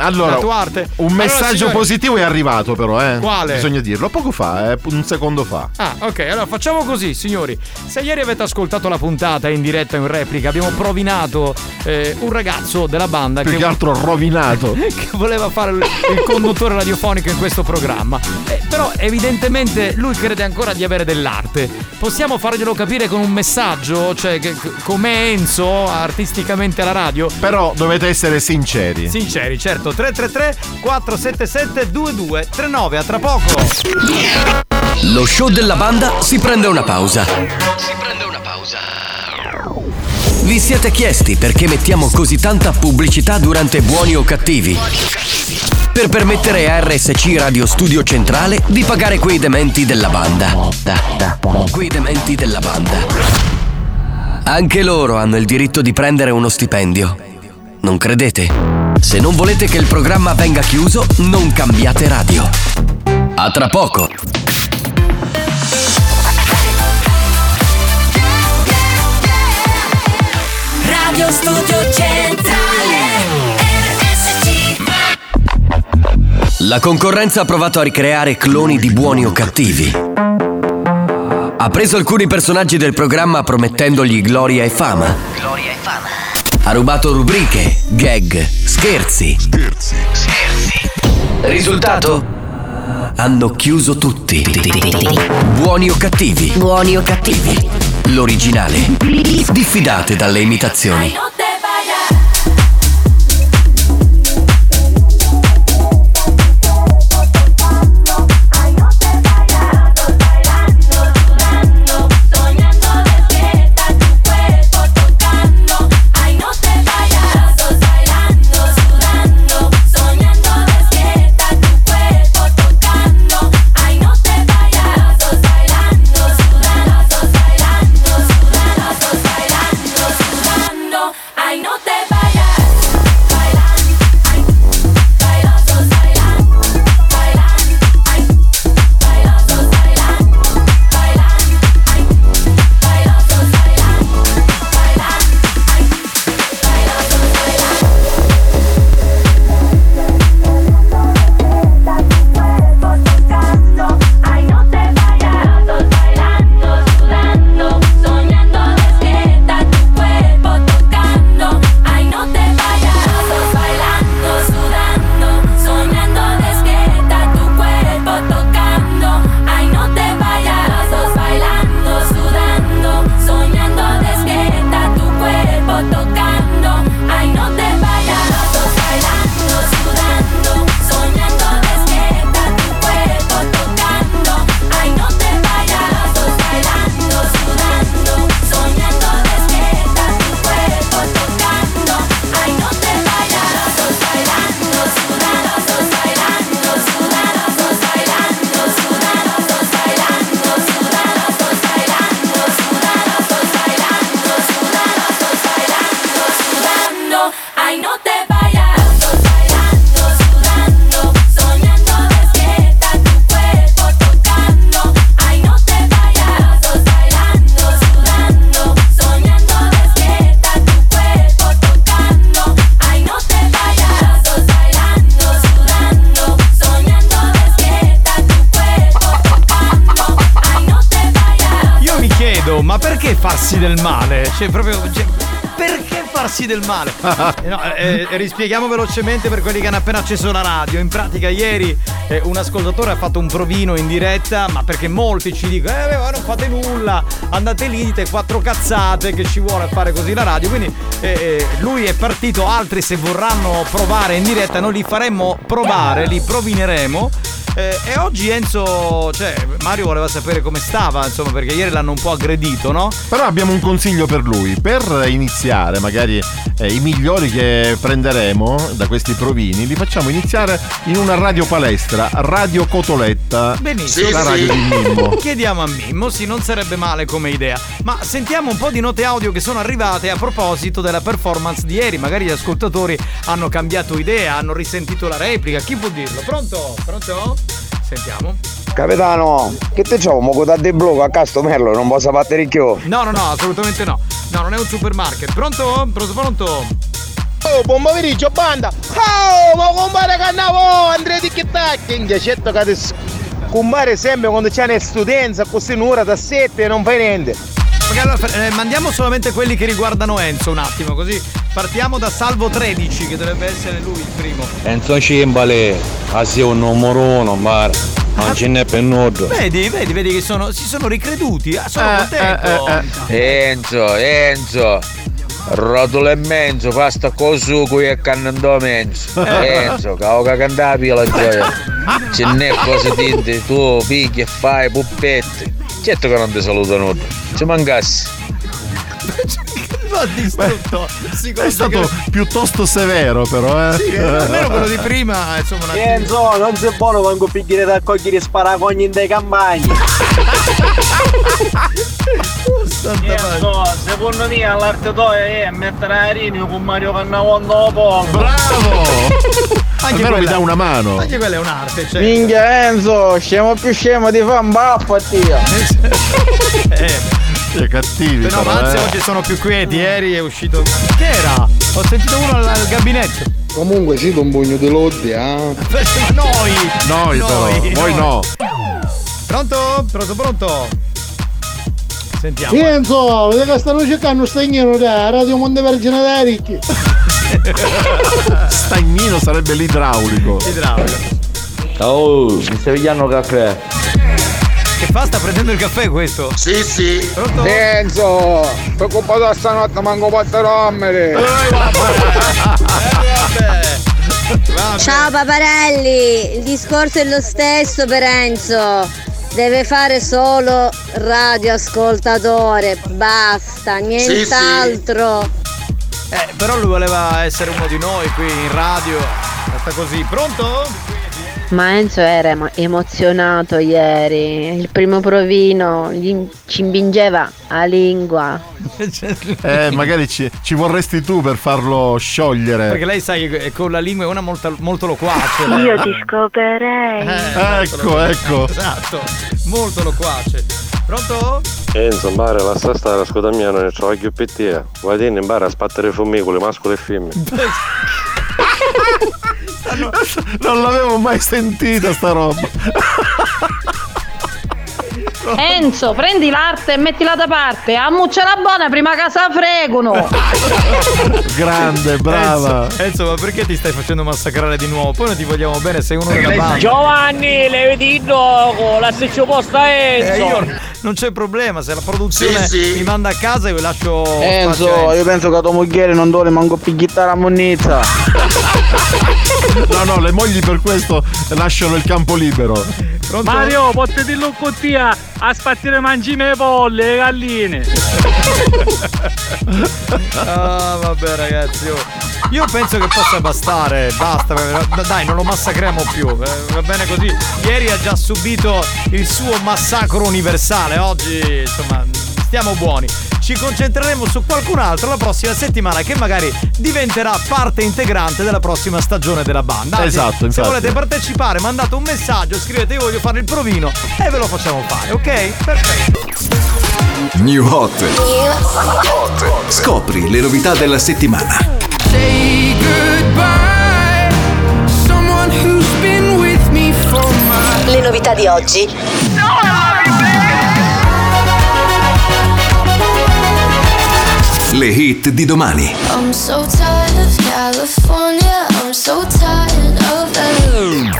Allora, La tua arte. un Allora, messaggio signori- positivo è arrivato però, eh. Quale? Bisogna dirlo, poco fa, eh, un secondo fa. Ah, ok, allora facciamo così, signori. Se ieri avete ascoltato la puntata in diretta in replica, abbiamo provinato eh, un ragazzo della banda Più che, che altro rovinato. che voleva fare il, conduttore radiofonico in questo programma. Eh, però evidentemente lui crede ancora di avere dell'arte. Possiamo farglielo capire con un messaggio? Cioè, che, come Enzo, artisticamente alla radio? Però dovete essere sinceri. Sinceri, certo. 333 477 2239, a tra poco. Lo show della banda si prende una pausa. Vi siete chiesti perché mettiamo così tanta pubblicità durante buoni o cattivi? Per permettere a RSC Radio Studio Centrale di pagare quei dementi della banda. Quei dementi della banda. Anche loro hanno il diritto di prendere uno stipendio. Non credete? Se non volete che il programma venga chiuso, non cambiate radio. A tra poco. Radio Studio Centrale RSC La concorrenza ha provato a ricreare cloni di buoni o cattivi. Ha preso alcuni personaggi del programma promettendogli gloria e fama. Gloria e fama Ha rubato rubriche, gag, scherzi. Scherzi, scherzi. Risultato? Hanno chiuso tutti. Buoni o cattivi? Buoni o cattivi? L'originale. Diffidate dalle imitazioni. Cioè, proprio. cioè, perché farsi del male. Eh, no, eh, eh, rispieghiamo velocemente per quelli che hanno appena acceso la radio. In pratica ieri eh, un ascoltatore ha fatto un provino in diretta, ma perché molti ci dicono, eh non fate nulla, andate lì, dite quattro cazzate che ci vuole fare così la radio. Quindi eh, eh, lui è partito, altri se vorranno provare in diretta noi li faremmo provare, li provineremo. Eh, e oggi Enzo, cioè Mario voleva sapere come stava, insomma, perché ieri l'hanno un po' aggredito, no? Però abbiamo un consiglio per lui. Per iniziare, magari eh, i migliori che prenderemo da questi provini, li facciamo iniziare in una radio palestra, Radio Cotoletta. Benissimo. La radio di Mimmo. Chiediamo a Mimmo, sì, non sarebbe male come idea. Ma sentiamo un po' di note audio che sono arrivate a proposito della performance di ieri. Magari gli ascoltatori hanno cambiato idea, hanno risentito la replica. Chi può dirlo? Pronto? Pronto? Sentiamo. Capitano, che te c'ho? Mo da de blocco a Castomello, non posso battere più. No, no, no, assolutamente no. No, non è un supermarket. Pronto? Pronto, pronto? Oh, buon pomeriggio, banda! Oh, ma compare cannavo, Andrea di Chittacchi! In certo che adesso compare sempre quando c'è una studenza, così un'ora da sette e non fai niente. Allora, eh, mandiamo solamente quelli che riguardano Enzo un attimo, così partiamo da Salvo 13, che dovrebbe essere lui il primo. Enzo Cimbale, a sei un numero uno, ma non ce n'è per nudo. Vedi, vedi, vedi che sono, si sono ricreduti. Ah, sono contento. Enzo, Enzo, rotolo e menzo, pasta con sugo e cannando menzo. Eh. Enzo, cavo che cantavi la gioia. Ce n'è cose tinte, tu pigli e fai puppetti. Certo che non ti saluto nudo. Ci mancassi. L'ho distrutto. È stato piuttosto severo, però, eh. Sì, almeno quello di prima, insomma, una Enzo, non sei buono quando picchiere da cogliere sparacogni in dei campagni. Enzo, secondo me all'arte tua è mettere a Rini con Mario Cannavon dopo. Bravo! Almeno mi dà una mano. Anche quella è un'arte, cioè. Minchia Enzo, scemo più scemo di fa un baffo a Dio. Eh. Che cattivi, No, però, ma anzi eh. oggi sono più quieti, ieri è uscito. Che era? Ho sentito uno al, al gabinetto. Comunque cito un pugno di lodi, eh. Ma noi! Noi, però, voi no. Pronto? Pronto, pronto? Sentiamo. Enzo, vedi che stanno cercando stagnino da Radio Montevergine da Ricchi. Stagnino sarebbe l'idraulico. Idraulico. Oh, mi stai pigliando caffè? Che fa? Sta prendendo il caffè questo? Sì, sì. Pronto? Enzo, preoccupato da stanotte manco quattro rommere. Ciao paparelli, il discorso è lo stesso per Enzo. Deve fare solo radioascoltatore, basta, nient'altro. Eh, però lui voleva essere uno di noi qui in radio. Sta così. Pronto? Ma Enzo era emo- emozionato ieri. Il primo provino gli ci imbingeva a lingua. Eh, magari ci, ci vorresti tu per farlo sciogliere. Perché lei sai che con la lingua è una molto, molto loquace. lei. Io ti scoperei. Eh, Ecco, ecco. Esatto, molto loquace. Pronto? Enzo, Mare, la sta stare, ascolta mia, non c'ho più PT. Vai in impara a sbattere fumicoli, mascoli e femmine. Non l'avevo mai sentita sta roba. Enzo, prendi l'arte e mettila da parte. Ammuccia la buona prima che se la fregano. Grande, brava. Enzo, Enzo, ma perché ti stai facendo massacrare di nuovo? Poi non ti vogliamo bene, sei uno della banda. Giovanni, levi il gioco, la seccio posta Eh, Enzo. io non c'è problema, se la produzione Sì, sì. mi manda a casa io lascio spazio a Enzo, io penso che tua moglie non dove manco più chitarra a monnezza. No, no, le mogli per questo lasciano il campo libero. Mario, posso dirlo un cottia a spazzire mangime le polle, le galline. Ah, vabbè, ragazzi. oh. Io penso che possa bastare. Basta. Dai, non lo massacriamo più. eh, Va bene così. Ieri ha già subito il suo massacro universale. Oggi, insomma, stiamo buoni. Ci concentreremo su qualcun altro la prossima settimana che magari diventerà parte integrante della prossima stagione della banda. Anzi, Esatto, Se infatti. volete partecipare, mandate un messaggio, scrivete io voglio fare il provino e ve lo facciamo fare, ok? Perfetto. New Hot. Scopri le novità della settimana. Say goodbye, someone who's been with me for my Le novità di oggi. Le hit di domani. I'm so tired of California. I'm so tired of LA.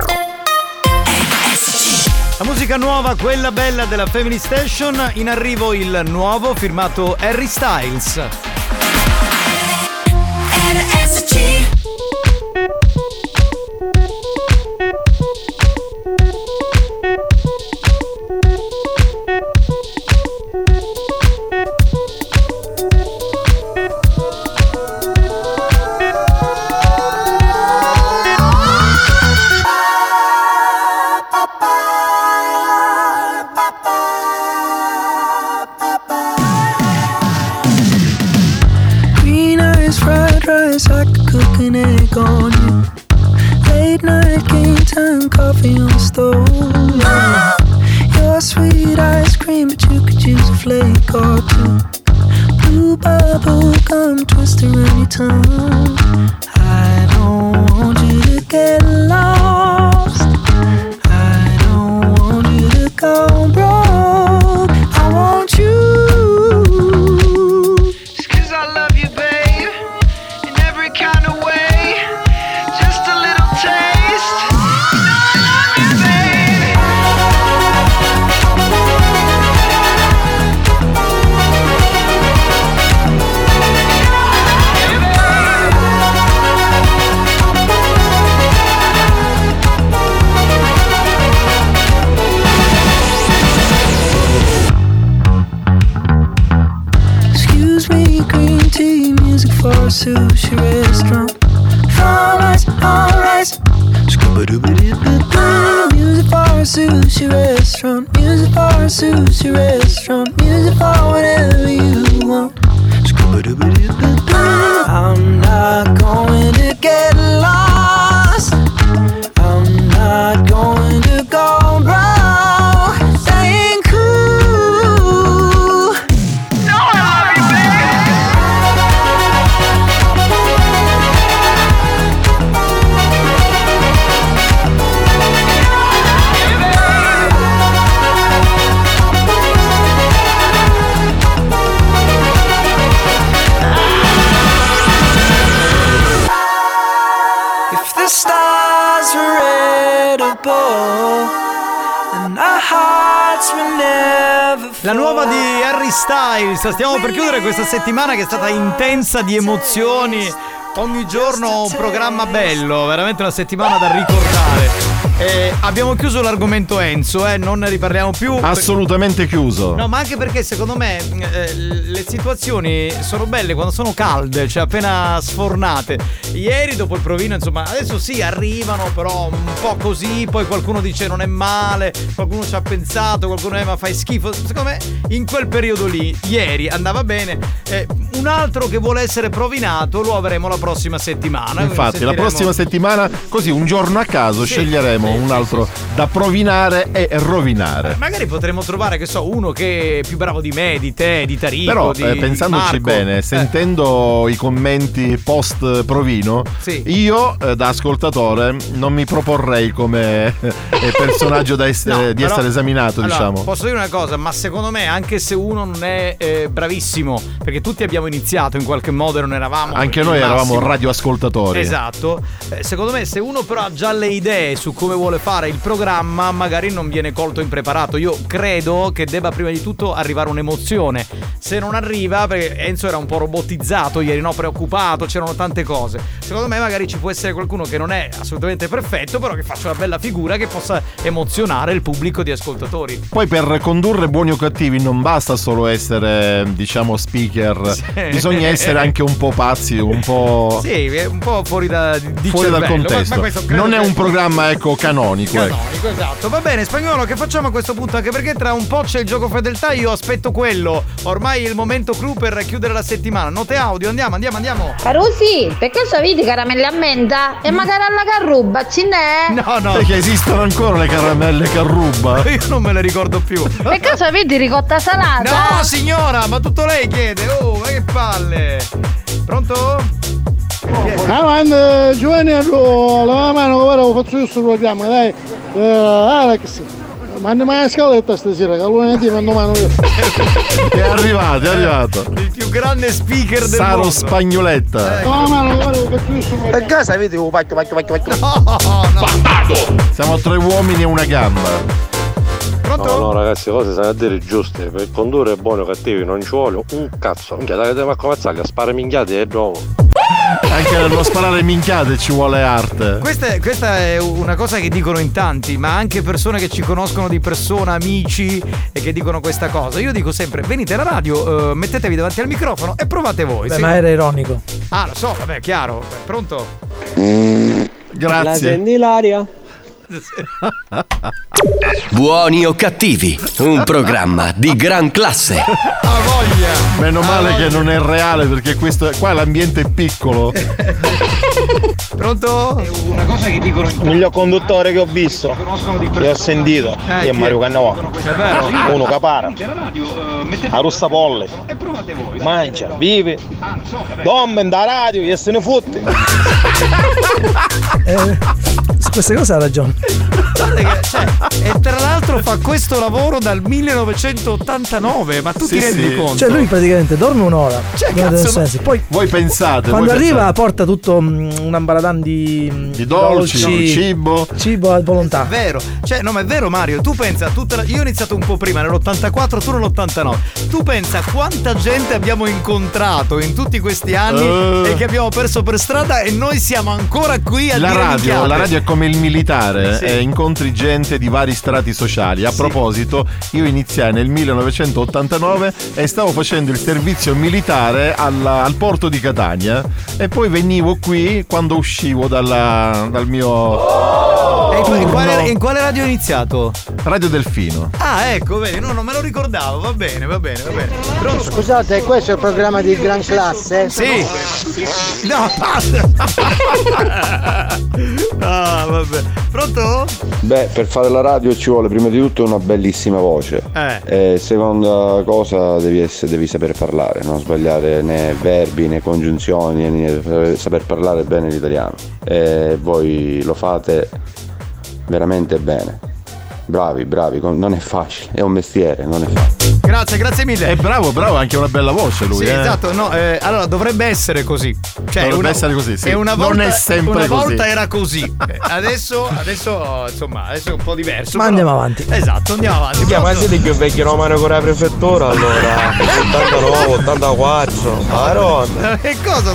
La musica nuova, quella bella della Family Station, in arrivo il nuovo firmato Harry Styles. Green rice, I could cook an egg on you. Late night game time, coffee on the stove. yeah. Your sweet ice cream, but you could use a flake or two. Blue bubble gum twist around your tongue. Questa settimana che è stata intensa di emozioni. Ogni giorno un programma bello, veramente una settimana da ricordare. Eh, abbiamo chiuso l'argomento Enzo, eh, non ne riparliamo più. Assolutamente chiuso. No, ma anche perché secondo me eh, le situazioni sono belle quando sono calde, cioè appena sfornate. Ieri dopo il provino, insomma, adesso sì, arrivano, però un po' così, poi qualcuno dice non è male, qualcuno ci ha pensato, qualcuno eh, ma fai schifo. Secondo me in quel periodo lì, ieri andava bene. Eh, un altro che vuole essere provinato lo avremo la prossima settimana. Infatti, la Sentiremo- prossima settimana, così un giorno a caso, Sì, sceglieremo sì, un sì, altro da provinare e rovinare. Magari potremmo trovare, che so, uno che è più bravo di me, di te, di Tarico. Però, di, eh, di pensandoci Marco. bene, sentendo i commenti post provino, Sì. io eh, da ascoltatore non mi proporrei come eh, personaggio da essere, No, di però- essere esaminato, allora, diciamo. Posso dire una cosa, ma secondo me, anche se uno non è eh, bravissimo, perché tutti abbiamo iniziato in qualche modo e non eravamo. Anche noi eravamo massimo. radioascoltatori. Esatto, Eh, secondo me se uno però ha già le idee su come vuole fare il programma magari non viene colto impreparato. Io credo che debba prima di tutto arrivare un'emozione. Se non arriva, perché Enzo era un po' robotizzato ieri, no? preoccupato, c'erano tante cose. Secondo me magari ci può essere qualcuno che non è assolutamente perfetto, però che faccia una bella figura che possa emozionare il pubblico di ascoltatori. Poi per condurre buoni o cattivi non basta solo essere, diciamo, speaker, bisogna essere anche un po' pazzi, un po' Sì, un po' fuori da, di fuori dal ma- contesto. ma credo non è un programma, ecco, canonico. ecco. Canonico, esatto. Va bene, spagnolo, che facciamo a questo punto? Anche perché tra un po' c'è il gioco fedeltà, io aspetto quello. Ormai è il momento clou per chiudere la settimana. Note audio, andiamo, andiamo, andiamo. Carusi, perché so vedi caramelle a menta? E magari alla carruba, ce n'è? No, no. Perché esistono ancora le caramelle carruba? Io non me le ricordo più. Per caso vedi ricotta salata? No, signora, ma tutto lei chiede. Oh, ma che palle. Pronto? Avanti, Giovanni, allora, la mano, guarda, lo faccio io sto programma, dai. Eh, Alex, Ma andiamo alla scaletta stasera, che lunedì mando mano io. È arrivato, è arrivato. Il più grande speaker del Saro mondo. Spagnoletta. No, mano, guarda che tu sono. A casa vedi un pacchio, pacchio, pacchio, pacchio. Siamo tre uomini e una gamba. No, no, ragazzi, le cose sono a dire giuste. Per condurre buoni o cattivi non ci vuole un cazzo. Minchia, dai, dai, ma come zaglia, spara minchiate e nuovo. Anche nello sparare minchiate ci vuole arte. Questa è, questa è una cosa che dicono in tanti, ma anche persone che ci conoscono di persona, amici, e che dicono questa cosa. Io dico sempre: venite alla radio, eh, mettetevi davanti al microfono e provate voi. Beh, Sì. ma era ironico. Ah, lo so, vabbè, chiaro. Pronto? Grazie. senti l'aria? Buoni o cattivi, un programma di gran classe. Meno male che non è reale perché questo qua l'ambiente è piccolo. Pronto? Una cosa che dicono Il miglior conduttore che ho visto, che ho sentito, Eh, è? Mario Cannavò. È vero? Uno che para, a russa polle, mangia, vive, dorme da radio e se ne fotte. Eh, su queste cose ha ragione. Guarda che, cioè, e tra l'altro fa questo lavoro dal 1989, ma tu ti rendi conto? Cioè lui praticamente dorme un'ora. Cioè, cazzo, senso, Poi Voi pensate. quando voi arriva pensate. porta tutto mm, un ambaradan di, Di dolci, cibo. cibo a volontà. È vero, cioè, no, ma è vero, Mario. Tu pensa, tutta la- io ho iniziato un po' prima, nell'84, tu nell'89. Tu pensa quanta gente abbiamo incontrato in tutti questi anni Eh. e che abbiamo perso per strada e noi siamo ancora qui a La dire radio, la radio è come il militare, Sì. eh, incontri gente di vari strati sociali. A proposito, io iniziai nel 1989 e stavo facendo il servizio militare alla- al porto di Catania e poi venivo qui quando uscivo dalla- dal mio E in, quale, in quale radio hai iniziato? Radio Delfino. Ah, ecco, vedi, no, non me lo ricordavo. Va bene, va bene, va bene. Pronto? Scusate, questo è il programma di gran classe? Sì. No, basta. ah, vabbè. Pronto? Beh, per fare la radio ci vuole prima di tutto una bellissima voce. Eh. E seconda cosa devi, essere- devi saper parlare, non sbagliare né verbi né congiunzioni, né saper parlare bene l'italiano. E voi lo fate veramente bene. Bravi, bravi, non è facile, è un mestiere, non è facile. Grazie, grazie mille. È bravo, bravo, ha anche una bella voce lui. Sì, eh. esatto, no, eh, allora dovrebbe essere così. Cioè, Dovrebbe una, essere così, sì. una Non volta, è sempre una così. volta era così. Eh, Adesso, adesso, insomma, adesso è un po' diverso. Ma però- andiamo avanti. Esatto, andiamo avanti. Sì, ma siete più vecchi romano con la prefettura allora 89, 84 Madonna E cosa?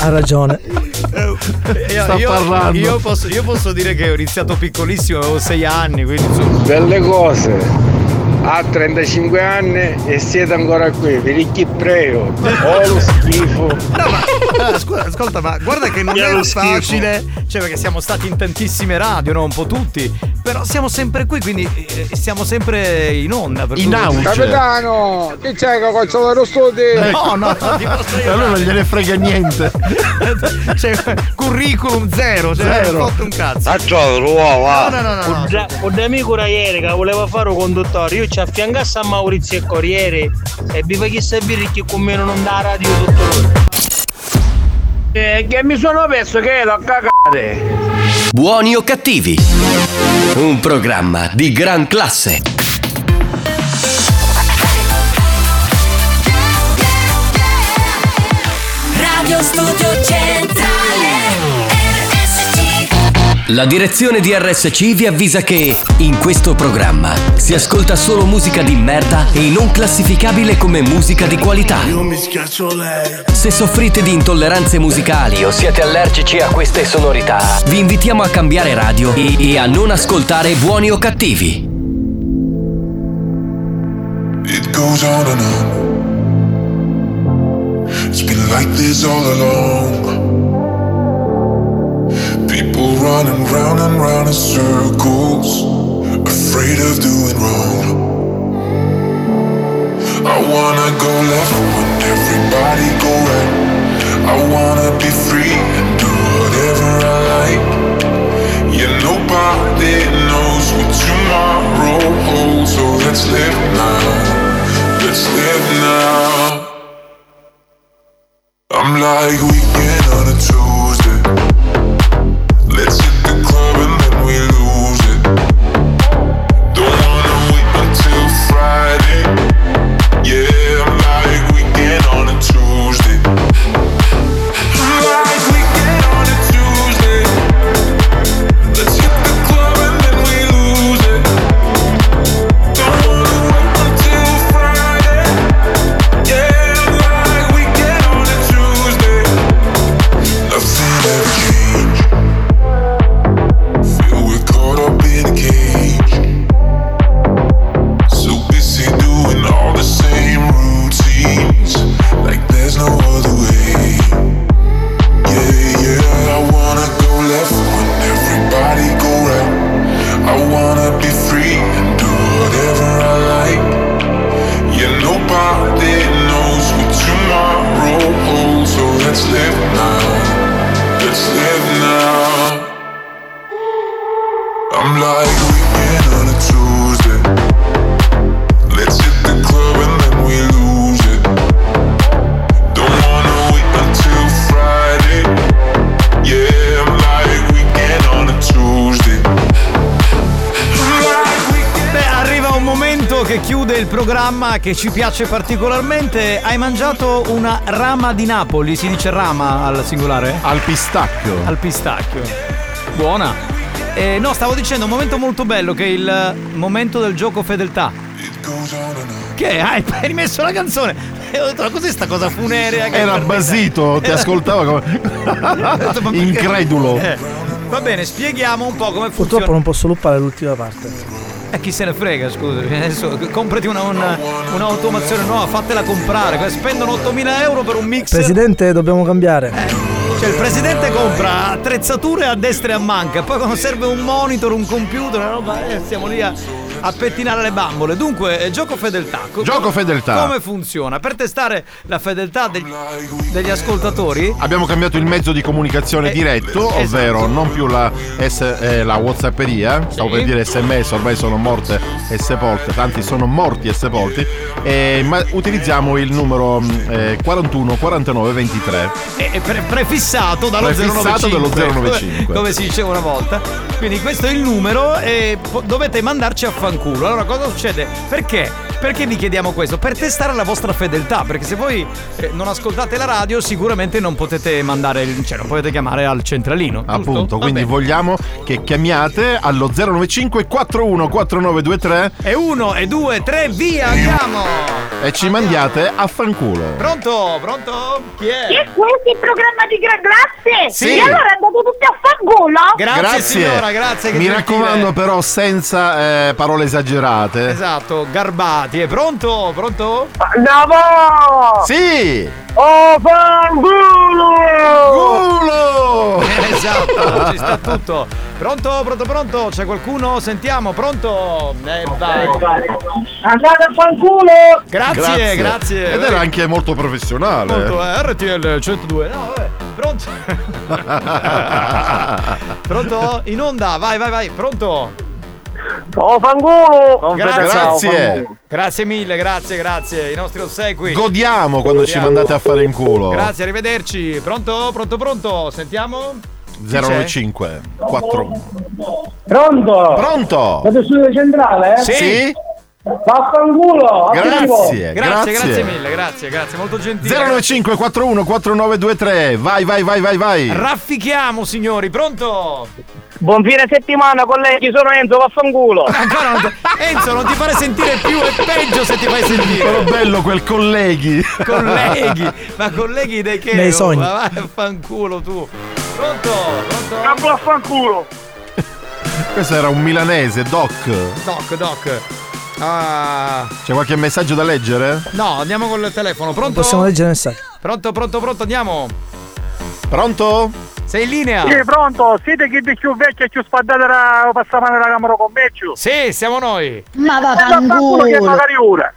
Ha ragione. Io, Sta io- parlando. io posso, io posso dire che ho iniziato piccolissimo, avevo 6 anni, quindi insomma. Belle cose. Ha 35 anni e siete ancora qui, vi ricchi prego. Oh lo schifo. No, ma allora, scusa, ascolta, ma guarda che non è lo schifo. facile, cioè perché siamo stati in tantissime radio, no? Un po' tutti, però siamo sempre qui, quindi eh, siamo sempre in onda. Per In auge. Capitano, che c'è che faccio dello studio? No, no, non ti posso a lui non gliene frega niente. cioè, curriculum zero, cioè, Zero. non ho fatto un cazzo. Faccio l'uovo, No, no, no, no. no. Un da amico era ieri che voleva fare un conduttore, io ci affiancassi a Maurizio e Corriere e vi facessi a dire che con me non da radio tutto lui. E che mi sono perso che l'ho cagate. Buoni o cattivi, un programma di gran classe. Radio Studio La direzione di RSC vi avvisa che in questo programma si ascolta solo musica di merda e non classificabile come musica di qualità. Io mi schiaccio lei Se soffrite di intolleranze musicali o siete allergici a queste sonorità, vi invitiamo a cambiare radio e, e a non ascoltare buoni o cattivi. It goes on and on. It's been like this all along. Running round and round in circles, afraid of doing wrong. I wanna go left when everybody go right. I wanna be free and do whatever I like. Yeah, nobody knows what tomorrow holds, so let's live now. Let's live now. Che ci piace particolarmente. Hai mangiato una rama di Napoli, si dice rama al singolare? Al pistacchio. Al pistacchio. Buona. Eh, no, stavo dicendo un momento molto bello che è il momento del gioco fedeltà. Che hai, hai rimesso la canzone? E ho detto, ma cos'è sta cosa funerea? che Era basito, ti ascoltava come incredulo. Eh, va bene, spieghiamo un po' come Purtroppo funziona. non posso loopare l'ultima parte. E chi se ne frega, scusa. Adesso comprati una, una- un'automazione nuova, fatela comprare. Spendono 8000 euro per un mix. Presidente, dobbiamo cambiare. Cioè il presidente compra attrezzature a destra e a manca, poi quando serve un monitor, un computer, una roba, eh, stiamo lì a, a pettinare le bambole. Dunque, eh, gioco fedeltà. Co- Gioco fedeltà. Come funziona? Per testare la fedeltà degli, degli ascoltatori, Abbiamo cambiato il mezzo di comunicazione Eh, diretto, esatto. ovvero non più la, S- eh, la Whatsapperia, stavo Sì. per dire sms, ormai sono morte e sepolte, tanti sono morti e sepolti, eh, ma utilizziamo il numero mm, eh, 41 49 23. è, è pre- prefissato dallo Prefissato 095, dallo come- 095. Come, si diceva una volta. Quindi questo è il numero e po- dovete mandarci a fanculo. Allora cosa succede? Perché? Perché vi chiediamo questo? Per testare la vostra fedeltà, perché se voi eh, non ascoltate la radio sicuramente non potete mandare, il- cioè non potete chiamare al centralino. giusto? Appunto, Va quindi bene. vogliamo che chiamiate allo 095 41 4923 E uno, e due, tre, via, andiamo! E ci mandiate a fanculo. Pronto? Pronto? Chi è? Che è questo il programma di Gra Grazie? Sì. E allora andate tutti a fanculo? Grazie, signora, grazie. che Mi raccomando però senza eh, parole esagerate. Esatto, garbati. È pronto? Pronto? Andiamo! Sì! Oh, fanculo! Culo! esatto, ci sta tutto. Pronto, pronto, pronto? C'è qualcuno? Sentiamo, pronto? Eh, vai. Andate a fanculo! Grazie, grazie. Ed era anche molto professionale. Pronto, eh, RTL 102. No, vabbè. Pronto? pronto? In onda, vai, vai, vai. Pronto? Oh, fanculo! Grazie. Grazie mille, grazie, grazie. I nostri ossequi. Godiamo quando ci mandate a fare in culo. Grazie, arrivederci. Pronto, pronto, pronto? Sentiamo? 095 41. Pronto? Pronto? Siete studio centrale? Sì. Sì? Vaffanculo! Grazie, Grazie, grazie. grazie mille, grazie, grazie, molto gentile. 095 41 4923. Vai, vai, vai, vai, vai. Raffichiamo, signori, pronto? Buon fine settimana, colleghi, sono Enzo, vaffanculo! Ancora non ti- Enzo, non ti fare sentire più, è peggio se ti fai Però sentire. bello quel colleghi. colleghi, ma colleghi dei che? Nei sogni. Ma vai a fanculo tu. Pronto? Pronto? Campo a fanculo! Questo era un milanese, Doc. Doc, doc. Ah, C'è qualche messaggio da leggere? no, andiamo col telefono. Pronto? Possiamo leggere il messaggio. Pronto, pronto, pronto, andiamo. Pronto? Sei in linea? Sì, pronto, siete chi di più vecchio e più spaddate la passava nella camera con me? ciu? Sì, siamo noi. Ma Vaffanculo che vaffanculo. magari ora!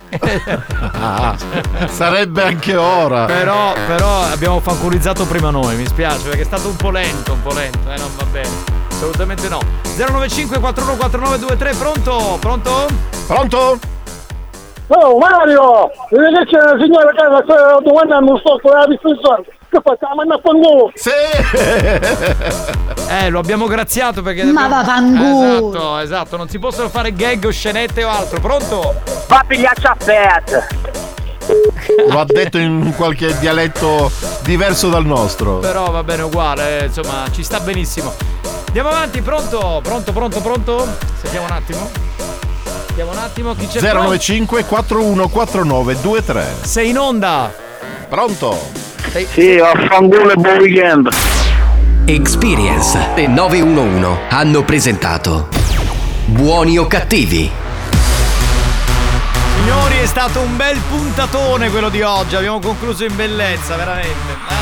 Ah, sarebbe anche ora. Però, però abbiamo fanculizzato prima noi, mi spiace, perché è stato un po' lento, un po' lento, eh, non va bene. Assolutamente no. 095 414923, pronto? Pronto? Pronto? Oh Mario! Vedi che c'è una signora che domanda non sto con la distinzione! Facciamo? Manna a fanculo! Sì! Eh, lo abbiamo graziato perché. Ma abbiamo- vaffanculo. Esatto, esatto, non si possono fare gag o scenette o altro. Pronto? Va a pigliarci a! Lo ha detto in qualche dialetto diverso dal nostro. Però va bene uguale, eh, insomma, ci sta benissimo. Andiamo avanti, pronto? Pronto, pronto, pronto? Sentiamo un attimo. Sentiamo un attimo chi c'è. 095 41 49 23. pronto? Sei in onda. Pronto? Sei... Sì, vaffanculo e buon weekend! Experience e 911 hanno presentato Buoni o cattivi? Signori è stato un bel puntatone quello di oggi. Abbiamo concluso in bellezza, veramente.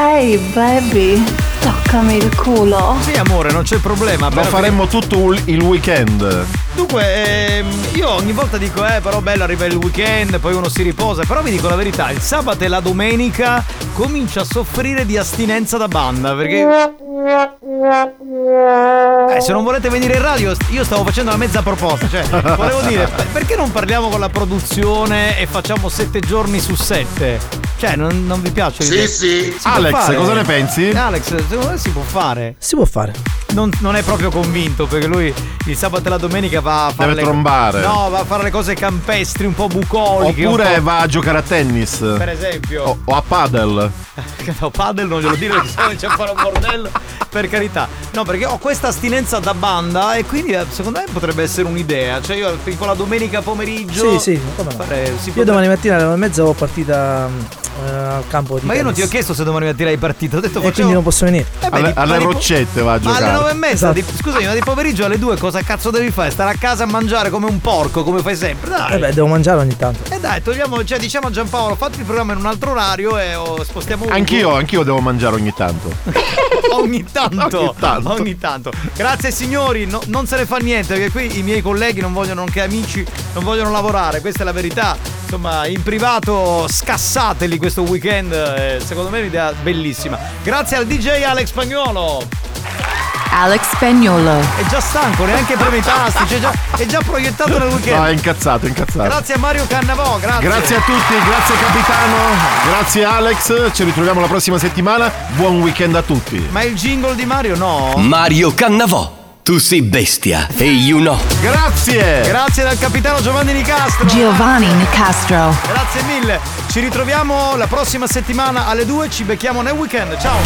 Ehi baby, toccami il culo. Sì, amore, non c'è problema. Lo faremmo tutto il weekend. Dunque, ehm, io ogni volta dico, eh, però bello, arriva il weekend, poi uno si riposa. Però vi dico la verità, il sabato e la domenica comincio a soffrire di astinenza da banda. Perché. Eh, se non volete venire in radio, io stavo facendo una mezza proposta. Cioè, volevo dire, per- perché non parliamo con la produzione e facciamo sette giorni su sette? Cioè, non, non vi piace? Sì, l'idea? sì. Si Alex, cosa ne pensi? Alex, secondo me si può fare. Si può fare. Non, non è proprio convinto perché lui il sabato e la domenica va a fare Deve le- trombare. No, va a fare le cose campestri, un po' bucoliche. Oppure va a giocare a tennis. Per esempio. O, o a paddle. No, paddle non glielo dire perché sennò c'è a fare un bordello. Per carità. No, perché ho questa astinenza da banda e quindi eh, secondo me potrebbe essere un'idea. Cioè io tipo la domenica pomeriggio. Sì, sì, come no. fare- si Io potrebbe- domani mattina alle 9 e mezza ho partita eh, al campo di Ma io non ti ho chiesto se domani mattina hai partito, ho detto E facciamo. quindi non posso venire. Eh beh, alle alle po- roccette va a Ma alle giocare. nove e mezza, Esatto. di- scusami, ma di pomeriggio alle due cosa cazzo devi fare? Stare a casa a mangiare come un porco, come fai sempre? Dai. Eh beh, devo mangiare ogni tanto. E dai, togliamo, cioè diciamo a Giampaolo, fatti il programma in un altro orario e oh, spostiamo Ugo. Anch'io, anch'io devo mangiare ogni tanto. ogni tanto. Ogni tanto. Ogni tanto. Grazie signori, no- non se ne fa niente perché qui i miei colleghi non vogliono, nonché amici, non vogliono lavorare, questa è la verità. Insomma, in privato scassateli questo weekend, eh, secondo me è un'idea bellissima. Grazie al DJ Alex Spagnolo. Alex Spagnolo. È già stanco, neanche preme i tasti, cioè già- è già proiettato nel weekend. No, è incazzato, è incazzato. Grazie a Mario Cannavò, grazie. Grazie a tutti, grazie capitano, grazie Alex, ci ritroviamo la prossima settimana, buon weekend a tutti. Ma il jingle di Mario no? Mario Cannavò. Tu sei bestia e you know. Grazie! Grazie dal capitano Giovanni Nicastro. Giovanni Nicastro. Grazie mille. Ci ritroviamo la prossima settimana alle 2. Ci becchiamo nel weekend. Ciao.